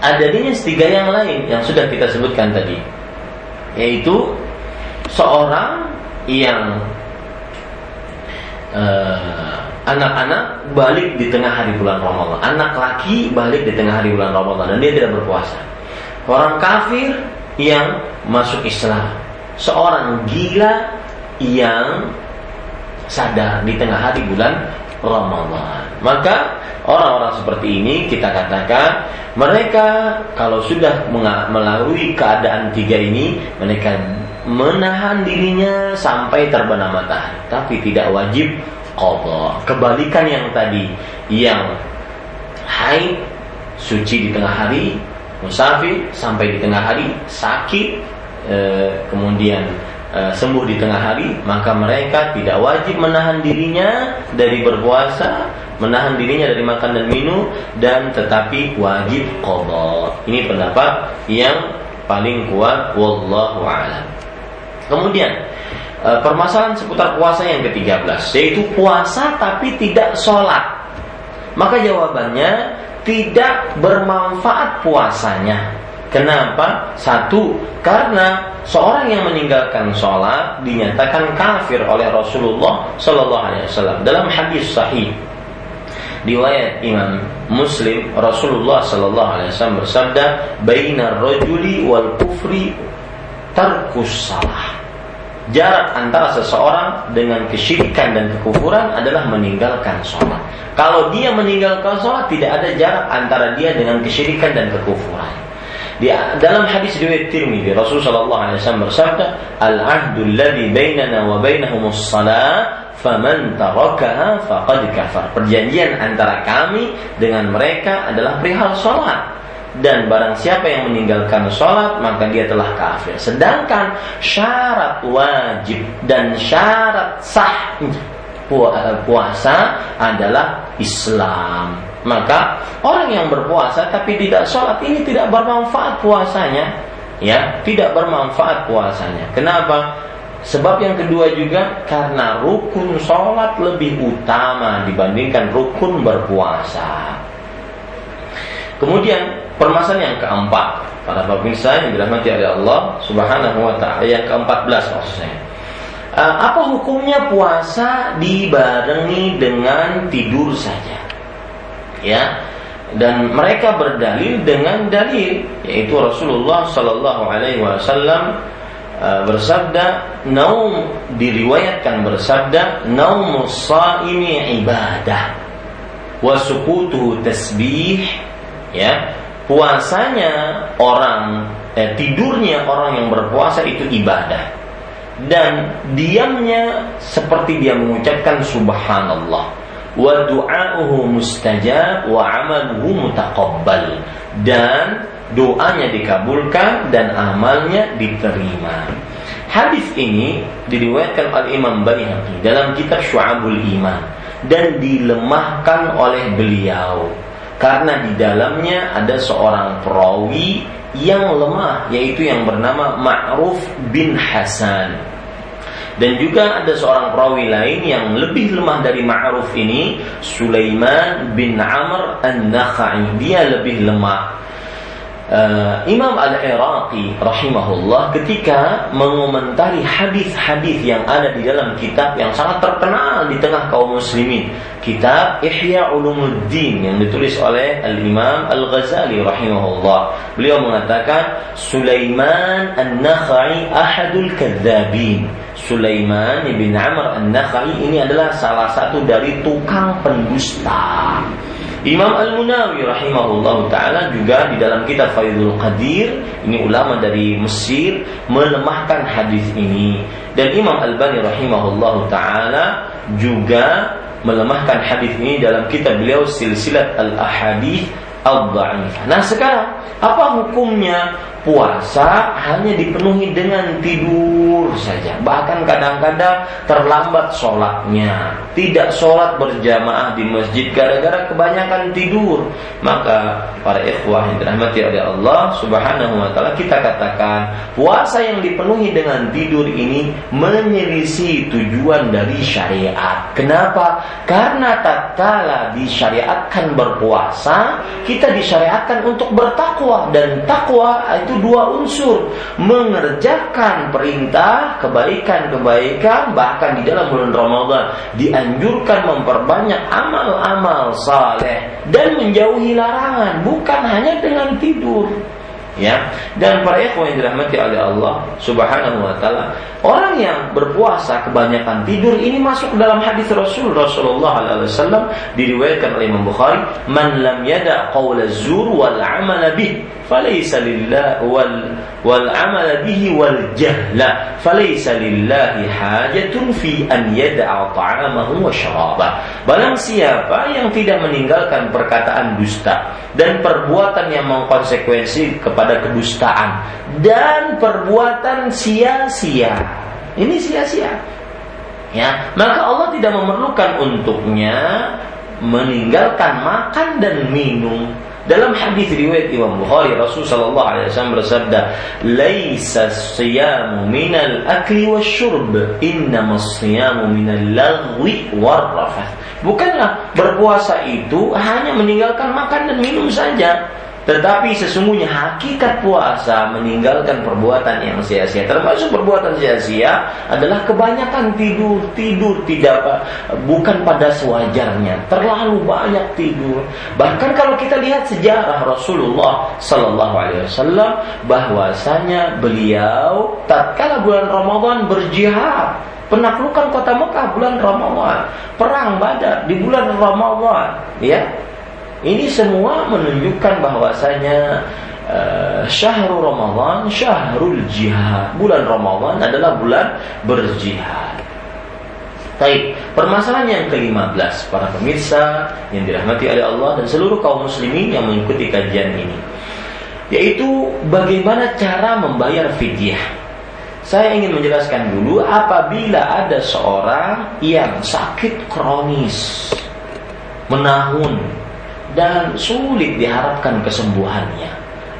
ada jenis tiga yang lain yang sudah kita sebutkan tadi. Yaitu seorang yang uh, anak-anak balik di tengah hari bulan Ramadan. Anak laki balik di tengah hari bulan Ramadan dan dia tidak berpuasa. Orang kafir yang masuk Islam. Seorang gila yang sadar di tengah hari bulan Ramadan. Maka orang-orang seperti ini kita katakan mereka kalau sudah melalui keadaan tiga ini mereka menahan dirinya sampai terbenam matahari. Tapi tidak wajib qadha. Kebalikan yang tadi yang haid suci di tengah hari musafir sampai di tengah hari sakit eh, kemudian Eh, sembuh di tengah hari, maka mereka tidak wajib menahan dirinya dari berpuasa, menahan dirinya dari makan dan minum, dan tetapi wajib qadha. Ini pendapat yang paling kuat wallahu alam. Kemudian eh, permasalahan seputar puasa yang ke-13 yaitu puasa tapi tidak sholat. Maka jawabannya tidak bermanfaat puasanya. Kenapa? Satu, karena seorang yang meninggalkan sholat dinyatakan kafir oleh Rasulullah Shallallahu Alaihi Wasallam dalam hadis sahih riwayat Imam Muslim Rasulullah Shallallahu Alaihi Wasallam bersabda, "Baina rojuli wal kufri tarkus salah." Jarak antara seseorang dengan kesyirikan dan kekufuran adalah meninggalkan sholat. Kalau dia meninggalkan sholat, tidak ada jarak antara dia dengan kesyirikan dan kekufuran. Di dalam hadis riwayat Tirmidzi Rasulullah sallallahu alaihi wasallam bersabda, "Al-'ahdu alladhi bainana wa bainahumus shalah, faman tarakaha faqad kafar." Perjanjian antara kami dengan mereka adalah perihal salat dan barang siapa yang meninggalkan sholat maka dia telah kafir. Sedangkan syarat wajib dan syarat sah puasa adalah Islam. Maka orang yang berpuasa tapi tidak sholat ini tidak bermanfaat puasanya, ya tidak bermanfaat puasanya. Kenapa? Sebab yang kedua juga karena rukun sholat lebih utama dibandingkan rukun berpuasa. Kemudian permasalahan yang keempat para pemirsa yang dirahmati oleh Allah Subhanahu wa taala yang ke-14 maksudnya. Uh, apa hukumnya puasa dibarengi dengan tidur saja? Ya. Dan mereka berdalil dengan dalil yaitu Rasulullah Shallallahu Alaihi Wasallam uh, bersabda naum diriwayatkan bersabda naum saimi ibadah wasukutu tasbih ya. Puasanya orang eh, tidurnya orang yang berpuasa itu ibadah. Dan diamnya seperti dia mengucapkan subhanallah wa du'a'uhu mustajab wa amaluhu mutaqabbal. Dan doanya dikabulkan dan amalnya diterima. Hadis ini diriwayatkan oleh Imam Baihaqi dalam kitab Syu'abul Iman dan dilemahkan oleh beliau. Karena di dalamnya ada seorang perawi yang lemah yaitu yang bernama Ma'ruf bin Hasan dan juga ada seorang perawi lain yang lebih lemah dari Ma'ruf ini, Sulaiman bin Amr An-Nakhai. Dia lebih lemah uh, Imam Al-Iraqi rahimahullah ketika mengomentari hadis-hadis yang ada di dalam kitab yang sangat terkenal di tengah kaum muslimin kitab Ihya Ulumuddin yang ditulis oleh Al-Imam Al-Ghazali rahimahullah. Beliau mengatakan Sulaiman An-Nakhai ahadul kadzabin. Sulaiman bin Amr An-Nakhai ini adalah salah satu dari tukang pendusta Imam Al-Munawi rahimahullah taala juga di dalam kitab Faidul Qadir ini ulama dari Mesir melemahkan hadis ini dan Imam Al-Bani rahimahullah taala juga melemahkan hadis ini dalam kitab beliau Silsilat Al-Ahadith Al-Dha'ifah. Nah, sekarang apa hukumnya puasa hanya dipenuhi dengan tidur saja. Bahkan kadang-kadang terlambat sholatnya. Tidak sholat berjamaah di masjid gara-gara kebanyakan tidur. Maka para ikhwah yang dirahmati oleh Allah subhanahu wa ta'ala kita katakan puasa yang dipenuhi dengan tidur ini menyelisih tujuan dari syariat. Kenapa? Karena tak kala disyariatkan berpuasa, kita disyariatkan untuk bertakwa dan takwa itu itu dua unsur. Mengerjakan perintah kebaikan-kebaikan bahkan di dalam bulan Ramadan dianjurkan memperbanyak amal-amal saleh dan menjauhi larangan bukan hanya dengan tidur ya. Dan para ikhwan yang dirahmati oleh Allah Subhanahu wa taala orang yang berpuasa kebanyakan tidur ini masuk dalam hadis Rasul Rasulullah alaihi wasallam diriwayatkan oleh Imam Bukhari man lam yada qaula zur wal amala bih falaysa lillah wal wal amala bihi wal jahla falaysa lillahi hajatun fi an yada'a ta'amahu wa syarabah barang siapa yang tidak meninggalkan perkataan dusta dan perbuatan yang mengkonsekuensi kepada kedustaan dan perbuatan sia-sia. Ini sia-sia. Ya maka Allah tidak memerlukan untuknya meninggalkan makan dan minum. Dalam hadis riwayat Imam Bukhari Rasul sallallahu alaihi wasallam bersabda, "Laisa siyamu minal akli wasyurb, innama siyamu minal lagwi warrafath." Bukanlah berpuasa itu hanya meninggalkan makan dan minum saja, tetapi sesungguhnya hakikat puasa meninggalkan perbuatan yang sia-sia. Termasuk perbuatan sia-sia adalah kebanyakan tidur, tidur tidak bukan pada sewajarnya. Terlalu banyak tidur. Bahkan kalau kita lihat sejarah Rasulullah Sallallahu Alaihi Wasallam, bahwasanya beliau tatkala bulan Ramadan berjihad penaklukan kota Mekah bulan Ramadan, perang Badar di bulan Ramadan, ya ini semua menunjukkan bahwasanya uh, syahrul Ramadan syahrul jihad. Bulan Ramadan adalah bulan berjihad. Baik, permasalahan yang ke-15 para pemirsa yang dirahmati oleh Allah dan seluruh kaum muslimin yang mengikuti kajian ini yaitu bagaimana cara membayar fidyah. Saya ingin menjelaskan dulu apabila ada seorang yang sakit kronis menahun dan sulit diharapkan kesembuhannya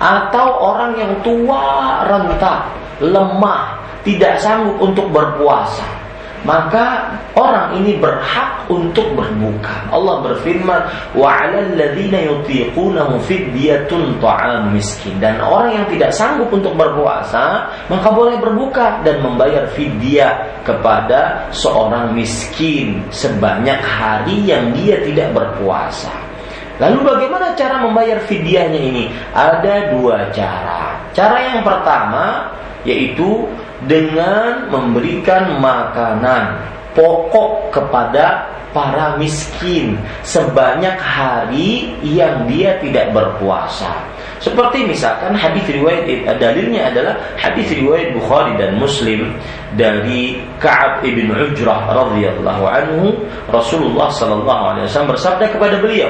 atau orang yang tua renta lemah tidak sanggup untuk berpuasa maka orang ini berhak untuk berbuka. Allah berfirman, "Wa ladzina yutiqunahu fidyatun ta'am miskin." Dan orang yang tidak sanggup untuk berpuasa, maka boleh berbuka dan membayar fidyah kepada seorang miskin sebanyak hari yang dia tidak berpuasa. Lalu bagaimana cara membayar fidyahnya ini? Ada dua cara. Cara yang pertama yaitu dengan memberikan makanan pokok kepada para miskin sebanyak hari yang dia tidak berpuasa. Seperti misalkan hadis riwayat dalilnya adalah hadis riwayat Bukhari dan Muslim dari Ka'ab ibn Ujrah radhiyallahu anhu Rasulullah sallallahu alaihi wasallam bersabda kepada beliau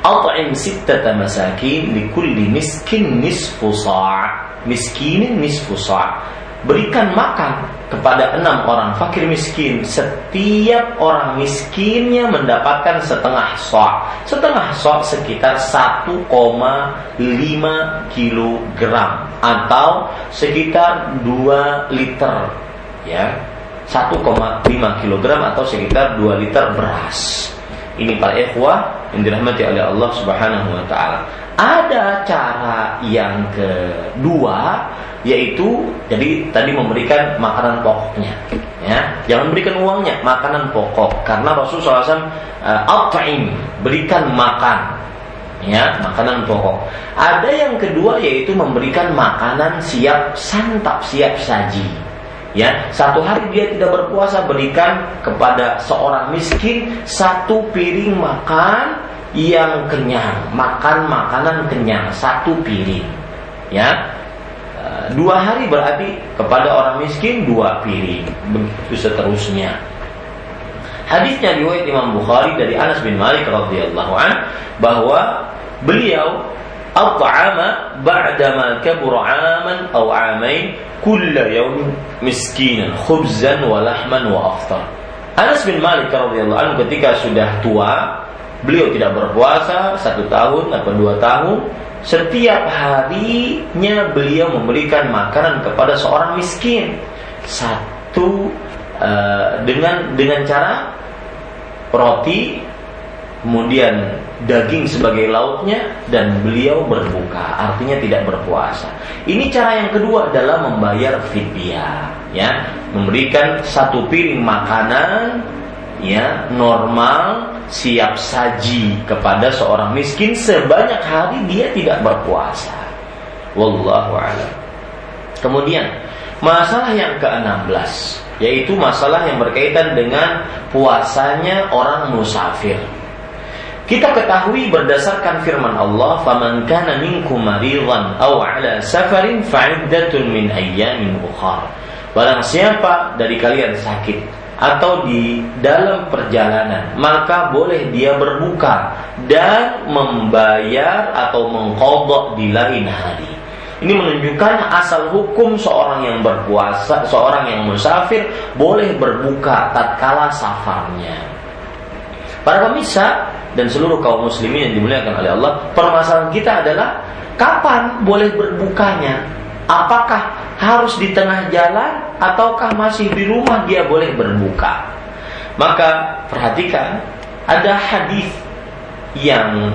At'im sittata masakin likulli miskin nisfu sa' Miskinin nisfu sa' Berikan makan kepada enam orang fakir miskin. Setiap orang miskinnya mendapatkan setengah sa' Setengah sa' sekitar 1,5 kilogram Atau sekitar 2 liter Ya. 1,5 kilogram atau sekitar 2 liter beras ini para ikhwah yang dirahmati oleh Allah Subhanahu wa taala. Ada cara yang kedua yaitu jadi tadi memberikan makanan pokoknya ya. Jangan berikan uangnya makanan pokok. Karena Rasulullah SAW uh, berikan makan ya makanan pokok. Ada yang kedua yaitu memberikan makanan siap santap siap saji ya satu hari dia tidak berpuasa berikan kepada seorang miskin satu piring makan yang kenyang. Makan makanan kenyang satu piring. Ya. E, dua hari berarti kepada orang miskin dua piring begitu seterusnya. Hadisnya riwayat Imam Bukhari dari Anas bin Malik radhiyallahu an bahwa beliau at'ama ba'dama kabura 'aman aw 'amain kull yawm miskinan khubzan wa lahman wa. Anas bin Malik radhiyallahu anhu ketika sudah tua, beliau tidak berpuasa satu tahun atau dua tahun. Setiap harinya beliau memberikan makanan kepada seorang miskin satu uh, dengan dengan cara roti kemudian daging sebagai lauknya dan beliau berbuka artinya tidak berpuasa. Ini cara yang kedua adalah membayar fidyah ya. Memberikan satu piring makanan ya normal siap saji kepada seorang miskin sebanyak hari dia tidak berpuasa. Wallahu a'lam. Kemudian masalah yang ke-16 yaitu masalah yang berkaitan dengan puasanya orang musafir kita ketahui berdasarkan firman Allah, "Faman kana minkum maridan aw ala safarin fa'iddatun min ayyamin ukhra." Barang siapa dari kalian sakit atau di dalam perjalanan, maka boleh dia berbuka dan membayar atau mengkodok di lain hari. Ini menunjukkan asal hukum seorang yang berpuasa, seorang yang musafir boleh berbuka tatkala safarnya. Para pemirsa, dan seluruh kaum muslimin yang dimuliakan oleh Allah, permasalahan kita adalah kapan boleh berbukanya? Apakah harus di tengah jalan ataukah masih di rumah dia boleh berbuka? Maka perhatikan ada hadis yang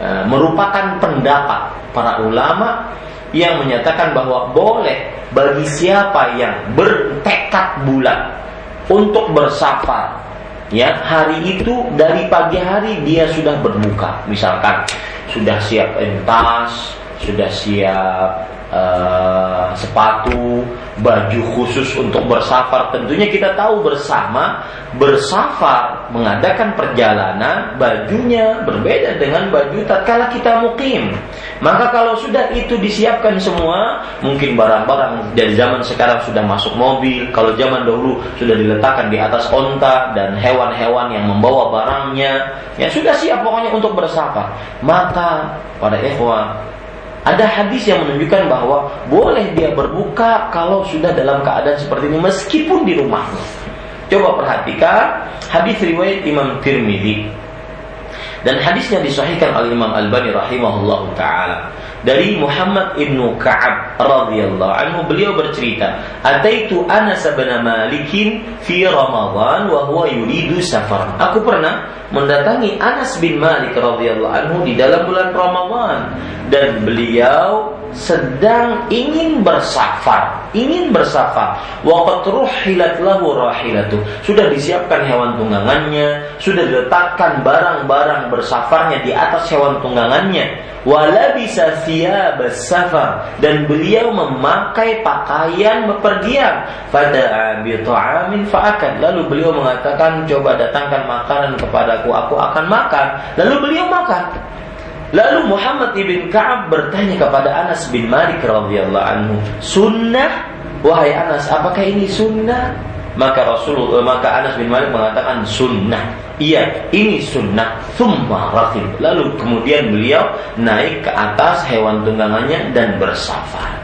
e, merupakan pendapat para ulama yang menyatakan bahwa boleh bagi siapa yang bertekad bulat untuk bersafar ya hari itu dari pagi hari dia sudah berbuka. Misalkan sudah siap entas sudah siap uh, sepatu, baju khusus untuk bersafar. Tentunya kita tahu bersama bersafar mengadakan perjalanan bajunya berbeda dengan baju tatkala kita mukim. Maka kalau sudah itu disiapkan semua, mungkin barang-barang dari zaman sekarang sudah masuk mobil. Kalau zaman dahulu sudah diletakkan di atas onta dan hewan-hewan yang membawa barangnya, ya sudah siap pokoknya untuk bersafar. Maka pada ikhwan ada hadis yang menunjukkan bahwa boleh dia berbuka kalau sudah dalam keadaan seperti ini meskipun di rumahnya. Coba perhatikan hadis riwayat Imam Tirmidzi. Dan hadisnya disahihkan oleh Imam Albani rahimahullah taala. Dari Muhammad ibnu Ka'ab radhiyallahu anhu beliau bercerita ataitu Anas bin Malikin fi Ramadan wa huwa yuridu safar. Aku pernah mendatangi Anas bin Malik radhiyallahu anhu di dalam bulan Ramadan dan beliau sedang ingin bersafar, ingin bersafar. Waqat ruhilat lahu rahilatu. Sudah disiapkan hewan tunggangannya, sudah diletakkan barang-barang bersafarnya di atas hewan tunggangannya. Wala bisa safar dan beliau memakai pakaian bepergian. Pada bi ta'amin fa'akan. Lalu beliau mengatakan, "Coba datangkan makanan kepadaku, aku akan makan." Lalu beliau makan. Lalu Muhammad ibn Ka'ab bertanya kepada Anas bin Malik radhiyallahu anhu, "Sunnah? Wahai Anas, apakah ini sunnah?" Maka Rasulullah maka Anas bin Malik mengatakan sunnah. Iya, ini sunnah. Thumma rakib. Lalu kemudian beliau naik ke atas hewan tunggangannya dan bersafar.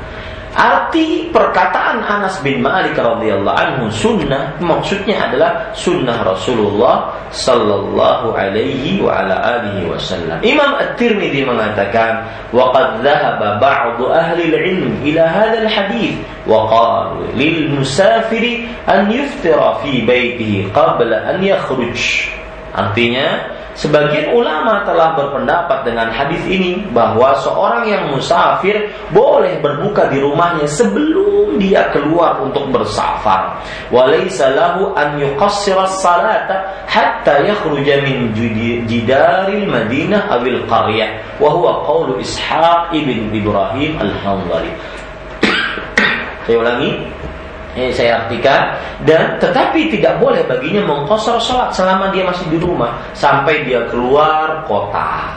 Arti perkataan Anas bin Malik radhiyallahu anhu sunnah maksudnya adalah sunnah Rasulullah sallallahu alaihi wa ala alihi wasallam. Imam At-Tirmidzi mengatakan wa qad dhahaba ba'd ahli al-ilm ila hadha al-hadith wa qalu lil musafiri an yuftira fi baitihi qabla an yakhruj. Artinya Sebagian ulama telah berpendapat dengan hadis ini bahwa seorang yang musafir boleh berbuka di rumahnya sebelum dia keluar untuk bersafar. Walaysa lahu an yuqassira salata hatta yakhruja min jidaril Madinah awil qaryah wa huwa qawlu Ishaq ibn Ibrahim al-Hanbali. Saya ulangi, ini saya artikan. Dan tetapi tidak boleh baginya mengkosor sholat selama dia masih di rumah sampai dia keluar kota.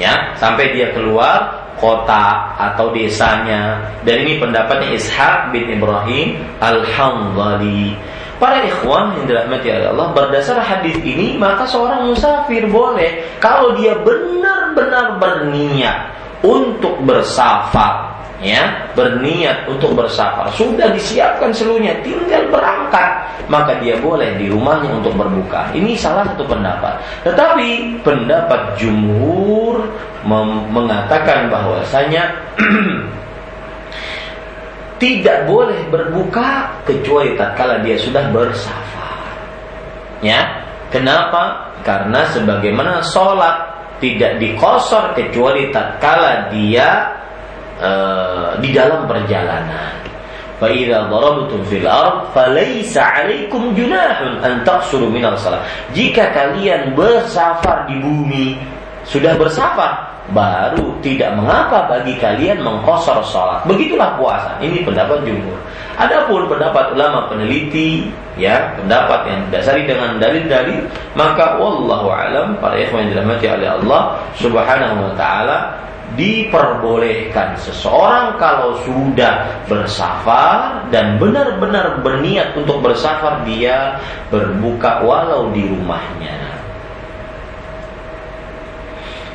Ya sampai dia keluar kota atau desanya. Dan ini pendapatnya Ishaq bin Ibrahim Al-Hamdali Para ikhwan yang dirahmati oleh Allah berdasar hadis ini maka seorang musafir boleh kalau dia benar-benar berniat untuk bersafar ya berniat untuk bersafar. Sudah disiapkan seluruhnya tinggal berangkat. Maka dia boleh di rumahnya untuk berbuka. Ini salah satu pendapat. Tetapi pendapat jumhur mengatakan bahwasanya tidak boleh berbuka kecuali tatkala dia sudah bersafar. Ya? Kenapa? Karena sebagaimana sholat tidak dikosor kecuali tatkala dia Eh, di dalam perjalanan. Fa'idha darabtum fil ard falaysa 'alaikum junahun an taqsuru minas salat. Jika kalian bersafar di bumi, sudah bersafar baru tidak mengapa bagi kalian mengkosor sholat. Begitulah puasa. Ini pendapat jumhur. Adapun pendapat ulama peneliti, ya pendapat yang dasari dengan dalil-dalil, maka wallahu alam para ikhwan yang dirahmati oleh Allah Subhanahu wa taala diperbolehkan seseorang kalau sudah bersafar dan benar-benar berniat untuk bersafar dia berbuka walau di rumahnya.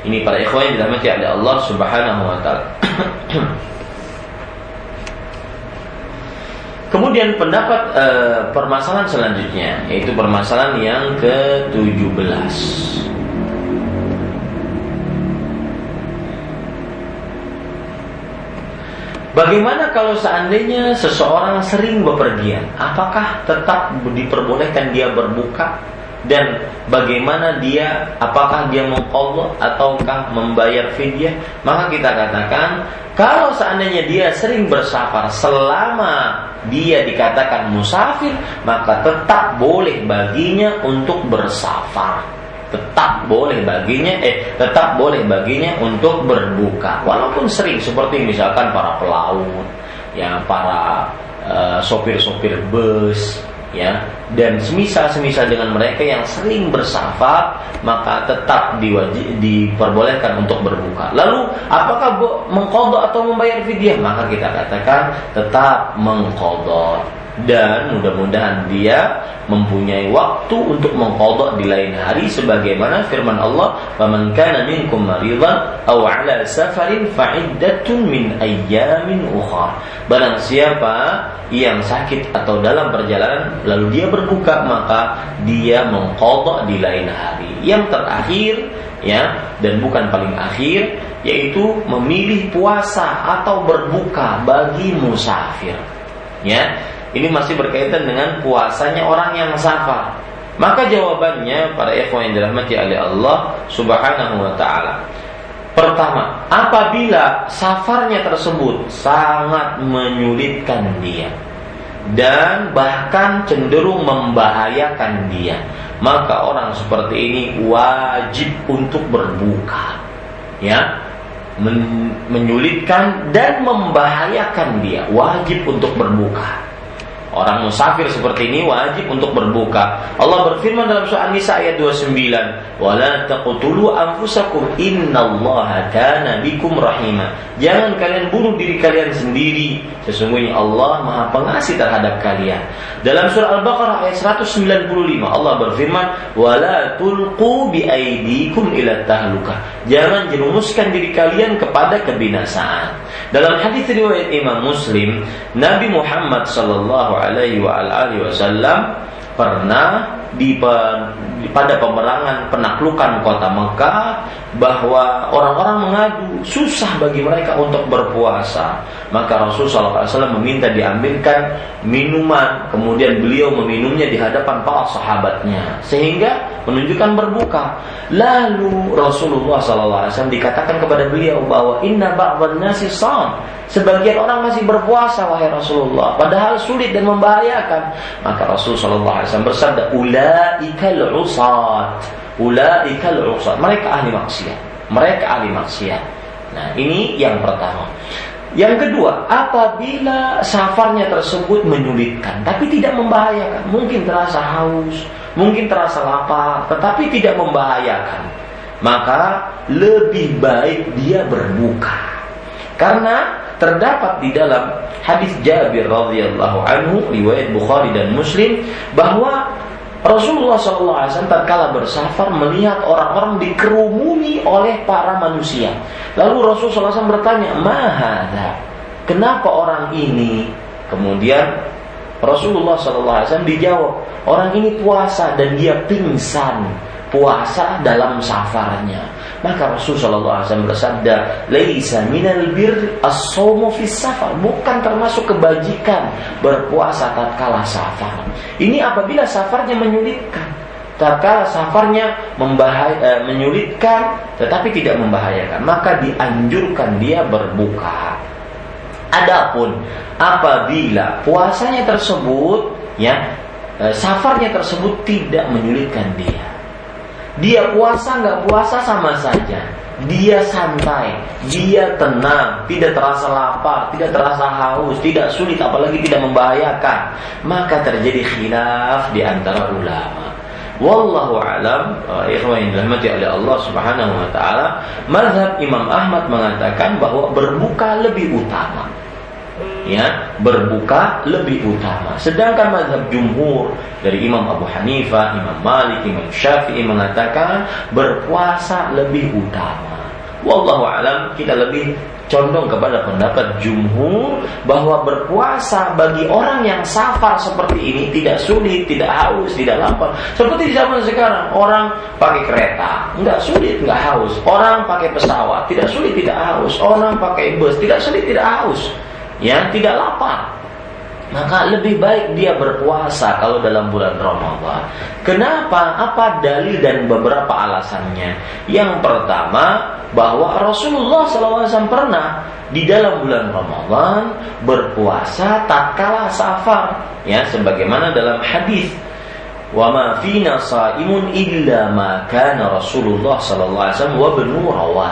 Ini para ikhwan yang dirahmati oleh Allah Subhanahu wa taala. Kemudian pendapat e, permasalahan selanjutnya yaitu permasalahan yang ke-17. Bagaimana kalau seandainya seseorang sering bepergian? Apakah tetap diperbolehkan dia berbuka? Dan bagaimana dia, apakah dia mengqadha ataukah membayar fidyah? Maka kita katakan, kalau seandainya dia sering bersafar selama dia dikatakan musafir, maka tetap boleh baginya untuk bersafar tetap boleh baginya eh tetap boleh baginya untuk berbuka. Walaupun sering seperti misalkan para pelaut ya para uh, sopir-sopir bus ya. Dan semisal semisal dengan mereka yang sering bersafar maka tetap diwajib diperbolehkan untuk berbuka. Lalu apakah mengkodok atau membayar fidyah? Maka kita katakan tetap mengkodok dan mudah-mudahan dia mempunyai waktu untuk mengkodok di lain hari sebagaimana firman Allah "Faman kana minkum maridan aw ala safarin fa'iddatun min ayyamin ukhra." Barang siapa yang sakit atau dalam perjalanan lalu dia berbuka maka dia mengkodok di lain hari. Yang terakhir ya dan bukan paling akhir yaitu memilih puasa atau berbuka bagi musafir. Ya, ini masih berkaitan dengan puasanya orang yang safar. Maka jawabannya para ikhwan yang dirahmati oleh Allah Subhanahu wa taala. Pertama, apabila safarnya tersebut sangat menyulitkan dia dan bahkan cenderung membahayakan dia, maka orang seperti ini wajib untuk berbuka. Ya, menyulitkan dan membahayakan dia, wajib untuk berbuka. Orang musafir seperti ini wajib untuk berbuka. Allah berfirman dalam surah An-Nisa ayat 29, "Wala taqtulu anfusakum innallaha kana bikum rahima." Jangan kalian bunuh diri kalian sendiri. Sesungguhnya Allah Maha Pengasih terhadap kalian. Dalam surah Al-Baqarah ayat 195 Allah berfirman, "Wala tulqu biaidikum ila tahluka." Jangan jerumuskan diri kalian kepada kebinasaan. Dalam hadis riwayat Imam Muslim, Nabi Muhammad sallallahu alaihi wasallam pernah di, pada pemerangan penaklukan kota Mekah bahwa orang-orang mengadu susah bagi mereka untuk berpuasa. Maka Rasulullah SAW meminta diambilkan minuman, kemudian beliau meminumnya di hadapan para sahabatnya, sehingga menunjukkan berbuka. Lalu Rasulullah SAW dikatakan kepada beliau bahwa Inna ba'wan nasi Sebagian orang masih berpuasa wahai Rasulullah, padahal sulit dan membahayakan. Maka Rasulullah SAW bersabda, ulaikal usat. Ulaikal usat. Mereka ahli maksiat. Mereka ahli maksiat. Nah, ini yang pertama. Yang kedua, apabila safarnya tersebut menyulitkan, tapi tidak membahayakan, mungkin terasa haus, mungkin terasa lapar, tetapi tidak membahayakan, maka lebih baik dia berbuka. Karena terdapat di dalam hadis Jabir radhiyallahu anhu riwayat Bukhari dan Muslim bahwa Rasulullah SAW tatkala bersafar melihat orang-orang dikerumuni oleh para manusia. Lalu Rasulullah SAW bertanya, Mahada, kenapa orang ini? Kemudian Rasulullah SAW dijawab, orang ini puasa dan dia pingsan puasa dalam safarnya. Maka Rasulullah SAW bersabda, "Laisa minal bir as-sawmu fis safar." Bukan termasuk kebajikan berpuasa tatkala safar. Ini apabila safarnya menyulitkan. Tatkala safarnya eh, menyulitkan tetapi tidak membahayakan, maka dianjurkan dia berbuka. Adapun apabila puasanya tersebut ya eh, safarnya tersebut tidak menyulitkan dia dia puasa nggak puasa sama saja. Dia santai, dia tenang, tidak terasa lapar, tidak terasa haus, tidak sulit, apalagi tidak membahayakan. Maka terjadi khilaf di antara ulama. Wallahu alam, ikhwan yang dirahmati oleh Allah Subhanahu wa taala, mazhab Imam Ahmad mengatakan bahwa berbuka lebih utama ya berbuka lebih utama. Sedangkan mazhab jumhur dari Imam Abu Hanifah, Imam Malik, Imam Syafi'i mengatakan berpuasa lebih utama. Wallahu alam kita lebih condong kepada pendapat jumhur bahwa berpuasa bagi orang yang safar seperti ini tidak sulit, tidak haus, tidak lapar. Seperti zaman sekarang orang pakai kereta, nggak sulit, nggak haus. Orang pakai pesawat, tidak sulit, tidak haus. Orang pakai bus, tidak sulit, tidak haus ya tidak lapar maka lebih baik dia berpuasa kalau dalam bulan Ramadan. Kenapa? Apa dalil dan beberapa alasannya? Yang pertama, bahwa Rasulullah SAW pernah di dalam bulan Ramadan berpuasa tatkala safar, ya sebagaimana dalam hadis wa ma fina saimun illa ma kana Rasulullah sallallahu alaihi wa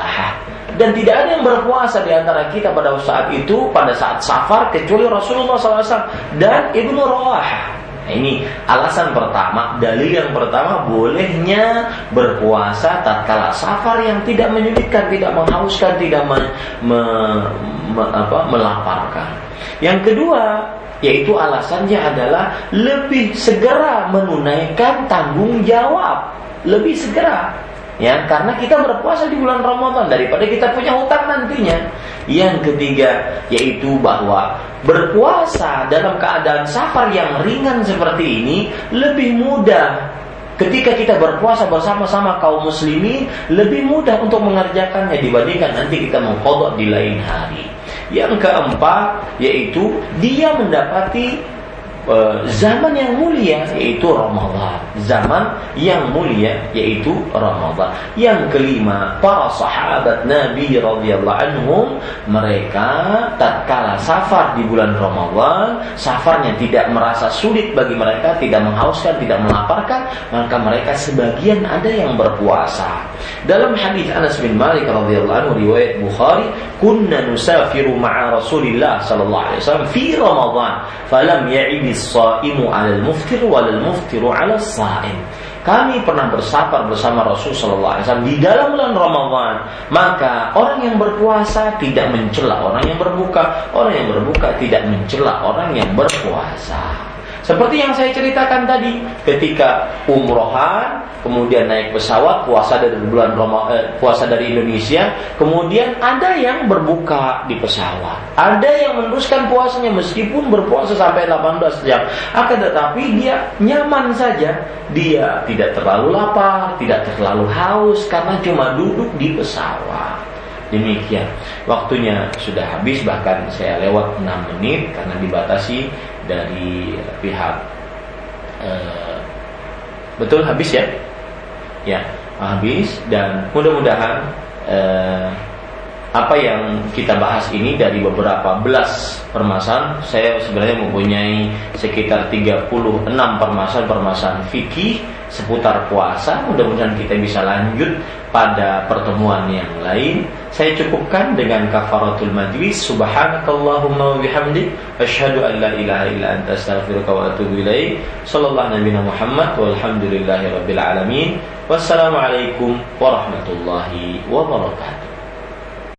dan tidak ada yang berpuasa di antara kita pada saat itu pada saat safar kecuali Rasulullah SAW dan Ibnu Rawahah. Nah, ini alasan pertama, dalil yang pertama bolehnya berpuasa tatkala safar yang tidak menyulitkan, tidak menghauskan, tidak me, me, me, apa, melaparkan. Yang kedua, yaitu alasannya adalah lebih segera menunaikan tanggung jawab, lebih segera ya karena kita berpuasa di bulan Ramadan daripada kita punya hutang nantinya. Yang ketiga yaitu bahwa berpuasa dalam keadaan safar yang ringan seperti ini lebih mudah Ketika kita berpuasa bersama-sama kaum muslimin lebih mudah untuk mengerjakannya dibandingkan nanti kita mengkodok di lain hari. Yang keempat yaitu dia mendapati zaman yang mulia yaitu Ramadan. Zaman yang mulia yaitu Ramadan. Yang kelima, para sahabat Nabi radhiyallahu anhum mereka tatkala safar di bulan Ramadan, safarnya tidak merasa sulit bagi mereka, tidak menghauskan, tidak melaparkan, maka mereka sebagian ada yang berpuasa. Dalam hadis Anas bin Malik radhiyallahu anhu riwayat Bukhari, "Kunna nusafiru ma'a Rasulillah sallallahu alaihi wasallam fi Ramadan, falam ya'ib as-saimu 'ala al-muftir wal muftiru 'ala as-saim. Kami pernah bersafar bersama Rasul Sallallahu Alaihi Wasallam di dalam bulan Ramadan. Maka orang yang berpuasa tidak mencela orang yang berbuka, orang yang berbuka tidak mencela orang yang berpuasa. Seperti yang saya ceritakan tadi, ketika umrohan, kemudian naik pesawat, puasa dari bulan Roma, eh, puasa dari Indonesia, kemudian ada yang berbuka di pesawat, ada yang meneruskan puasanya meskipun berpuasa sampai 18 jam, akan tetapi dia nyaman saja, dia tidak terlalu lapar, tidak terlalu haus karena cuma duduk di pesawat. Demikian. Waktunya sudah habis Bahkan saya lewat 6 menit Karena dibatasi dari pihak uh, betul habis ya? Ya habis dan mudah-mudahan uh, apa yang kita bahas ini dari beberapa belas permasalahan saya sebenarnya mempunyai sekitar 36 permasalahan-permasalahan fikih seputar puasa mudah-mudahan kita bisa lanjut pada pertemuan yang lain. Saya cukupkan dengan kafaratul majlis. Subhanakallahumma wa bihamdi asyhadu an la ilaha illa anta astaghfiruka wa atubu ilaik. Sallallahu nabiyana muhammad walhamdulillahi rabbil alamin. Wassalamu alaikum warahmatullahi wabarakatuh